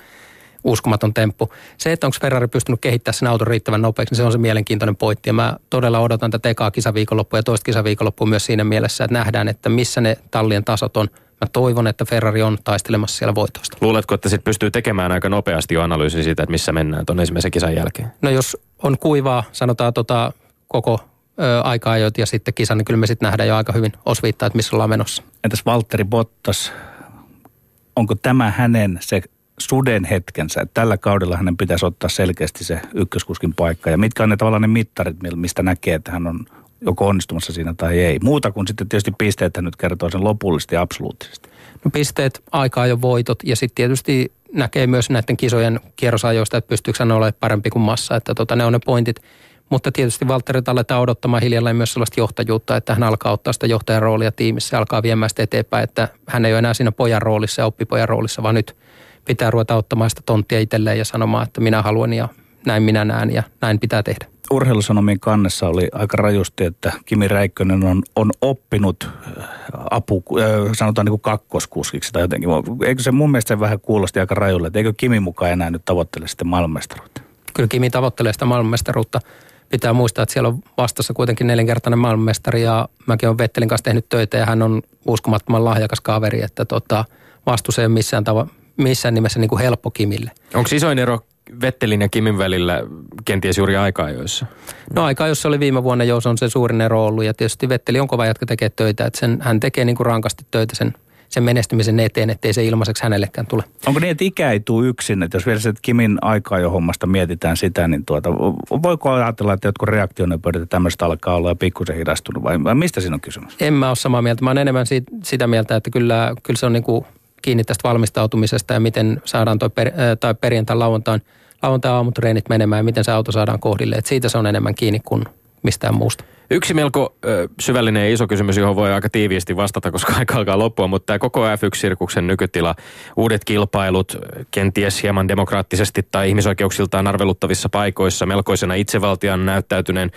uskomaton temppu. Se, että onko Ferrari pystynyt kehittämään sen auton riittävän nopeaksi, niin se on se mielenkiintoinen pointti. Ja mä todella odotan tätä ekaa kisaviikonloppua ja toista kisaviikonloppua myös siinä mielessä, että nähdään, että missä ne tallien tasot on. Mä toivon, että Ferrari on taistelemassa siellä voitosta. Luuletko, että sitten pystyy tekemään aika nopeasti jo analyysin siitä, että missä mennään tuon ensimmäisen kisan jälkeen? No jos on kuivaa, sanotaan tota, koko aikaa jo ja sitten kisa, niin kyllä me sitten nähdään jo aika hyvin osviittaa, että missä ollaan menossa. Entäs Valtteri Bottas, onko tämä hänen se suden hetkensä. Että tällä kaudella hänen pitäisi ottaa selkeästi se ykköskuskin paikka. Ja mitkä on ne tavallaan ne mittarit, mistä näkee, että hän on joko onnistumassa siinä tai ei. Muuta kuin sitten tietysti pisteet hän nyt kertoo sen lopullisesti ja absoluuttisesti. No pisteet, aikaa jo voitot ja sitten tietysti näkee myös näiden kisojen kierrosajoista, että pystyykö hän olemaan parempi kuin massa. Että tota, ne on ne pointit. Mutta tietysti Valtteri aletaan odottamaan hiljalleen myös sellaista johtajuutta, että hän alkaa ottaa sitä johtajan roolia tiimissä ja alkaa viemään sitä eteenpäin, että hän ei ole enää siinä pojan roolissa ja oppipojan roolissa, vaan nyt pitää ruveta ottamaan sitä tonttia itselleen ja sanomaan, että minä haluan ja näin minä näen ja näin pitää tehdä. Urheilusanomien kannessa oli aika rajusti, että Kimi Räikkönen on, on oppinut äh, apu, äh, sanotaan niin kuin kakkoskuskiksi tai jotenkin. Eikö se mun mielestä vähän kuulosti aika rajulle, että eikö Kimi mukaan enää nyt tavoittele sitten maailmanmestaruutta? Kyllä Kimi tavoittelee sitä maailmanmestaruutta. Pitää muistaa, että siellä on vastassa kuitenkin nelinkertainen maailmanmestari ja mäkin olen Vettelin kanssa tehnyt töitä ja hän on uskomattoman lahjakas kaveri, että tota, vastus ei ole missään, tavo- missään nimessä niin kuin helppo Kimille. Onko isoin ero Vettelin ja Kimin välillä kenties juuri aika-ajoissa? No aika jos oli viime vuonna, jos on se suurin ero ollut. Ja tietysti Vetteli on kova jatka tekee töitä. Että sen, hän tekee niin kuin rankasti töitä sen, sen menestymisen eteen, ettei se ilmaiseksi hänellekään tule. Onko niin, että ikä ei tule yksin? Että jos vielä että Kimin aikaa jo hommasta mietitään sitä, niin tuota, voiko ajatella, että jotkut reaktionopeudet tämmöistä alkaa olla pikkusen hidastunut vai, vai mistä siinä on kysymys? En mä ole samaa mieltä. Mä oon enemmän siitä, sitä mieltä, että kyllä, kyllä se on niin kuin kiinni tästä valmistautumisesta ja miten saadaan toi per, tai perjantai lauantain, lauantai aamutreenit menemään ja miten se auto saadaan kohdille. Et siitä se on enemmän kiinni kuin mistään muusta. Yksi melko ö, syvällinen ja iso kysymys, johon voi aika tiiviisti vastata, koska aika alkaa loppua, mutta tämä koko F1-sirkuksen nykytila, uudet kilpailut, kenties hieman demokraattisesti tai ihmisoikeuksiltaan arveluttavissa paikoissa, melkoisena itsevaltian näyttäytyneen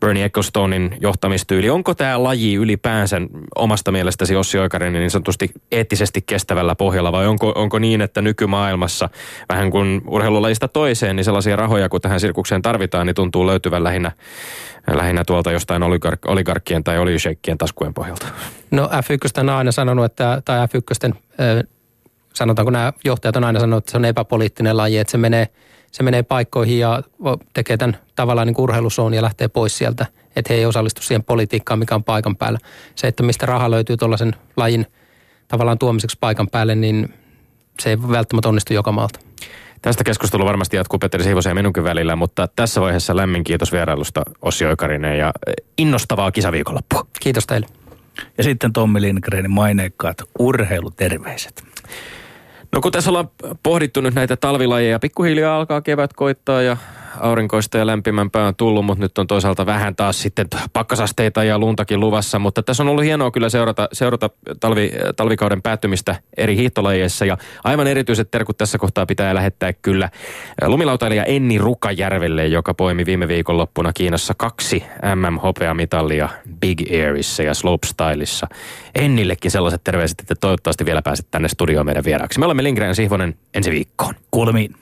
Bernie Ecclestonein johtamistyyli. Onko tämä laji ylipäänsä omasta mielestäsi Ossi Oikarin niin sanotusti eettisesti kestävällä pohjalla vai onko, onko niin, että nykymaailmassa vähän kuin urheilulajista toiseen, niin sellaisia rahoja, kun tähän sirkukseen tarvitaan, niin tuntuu löytyvän lähinnä, lähinnä tuolta jostain oligark, oligarkkien tai oliyseikkien taskujen pohjalta? No F1 on aina sanonut, että, tai F1 sanotaanko nämä johtajat on aina sanonut, että se on epäpoliittinen laji, että se menee, se menee paikkoihin ja tekee tämän tavallaan niin urheilusoon ja lähtee pois sieltä, että he ei osallistu siihen politiikkaan, mikä on paikan päällä. Se, että mistä raha löytyy tuollaisen lajin tavallaan tuomiseksi paikan päälle, niin se ei välttämättä onnistu joka maalta. Tästä keskustelu varmasti jatkuu Petteri Siivosen ja minunkin välillä, mutta tässä vaiheessa lämmin kiitos vierailusta Ossi Oikarinen ja innostavaa kisaviikonloppua. Kiitos teille. Ja sitten Tommi Lindgrenin maineikkaat urheiluterveiset. No kun tässä ollaan pohdittu nyt näitä talvilajeja, pikkuhiljaa alkaa kevät koittaa ja aurinkoista ja lämpimämpää on tullut, mutta nyt on toisaalta vähän taas sitten pakkasasteita ja luntakin luvassa. Mutta tässä on ollut hienoa kyllä seurata, seurata talvi, talvikauden päättymistä eri hiihtolajeissa. Ja aivan erityiset terkut tässä kohtaa pitää lähettää kyllä lumilautailija Enni Rukajärvelle, joka poimi viime viikonloppuna Kiinassa kaksi MM-hopeamitalia Big Airissa ja Slopestyleissa. Ennillekin sellaiset terveiset, että toivottavasti vielä pääset tänne studioon meidän vieraaksi. Me olemme Lindgren Sihvonen ensi viikkoon. Kuulemiin.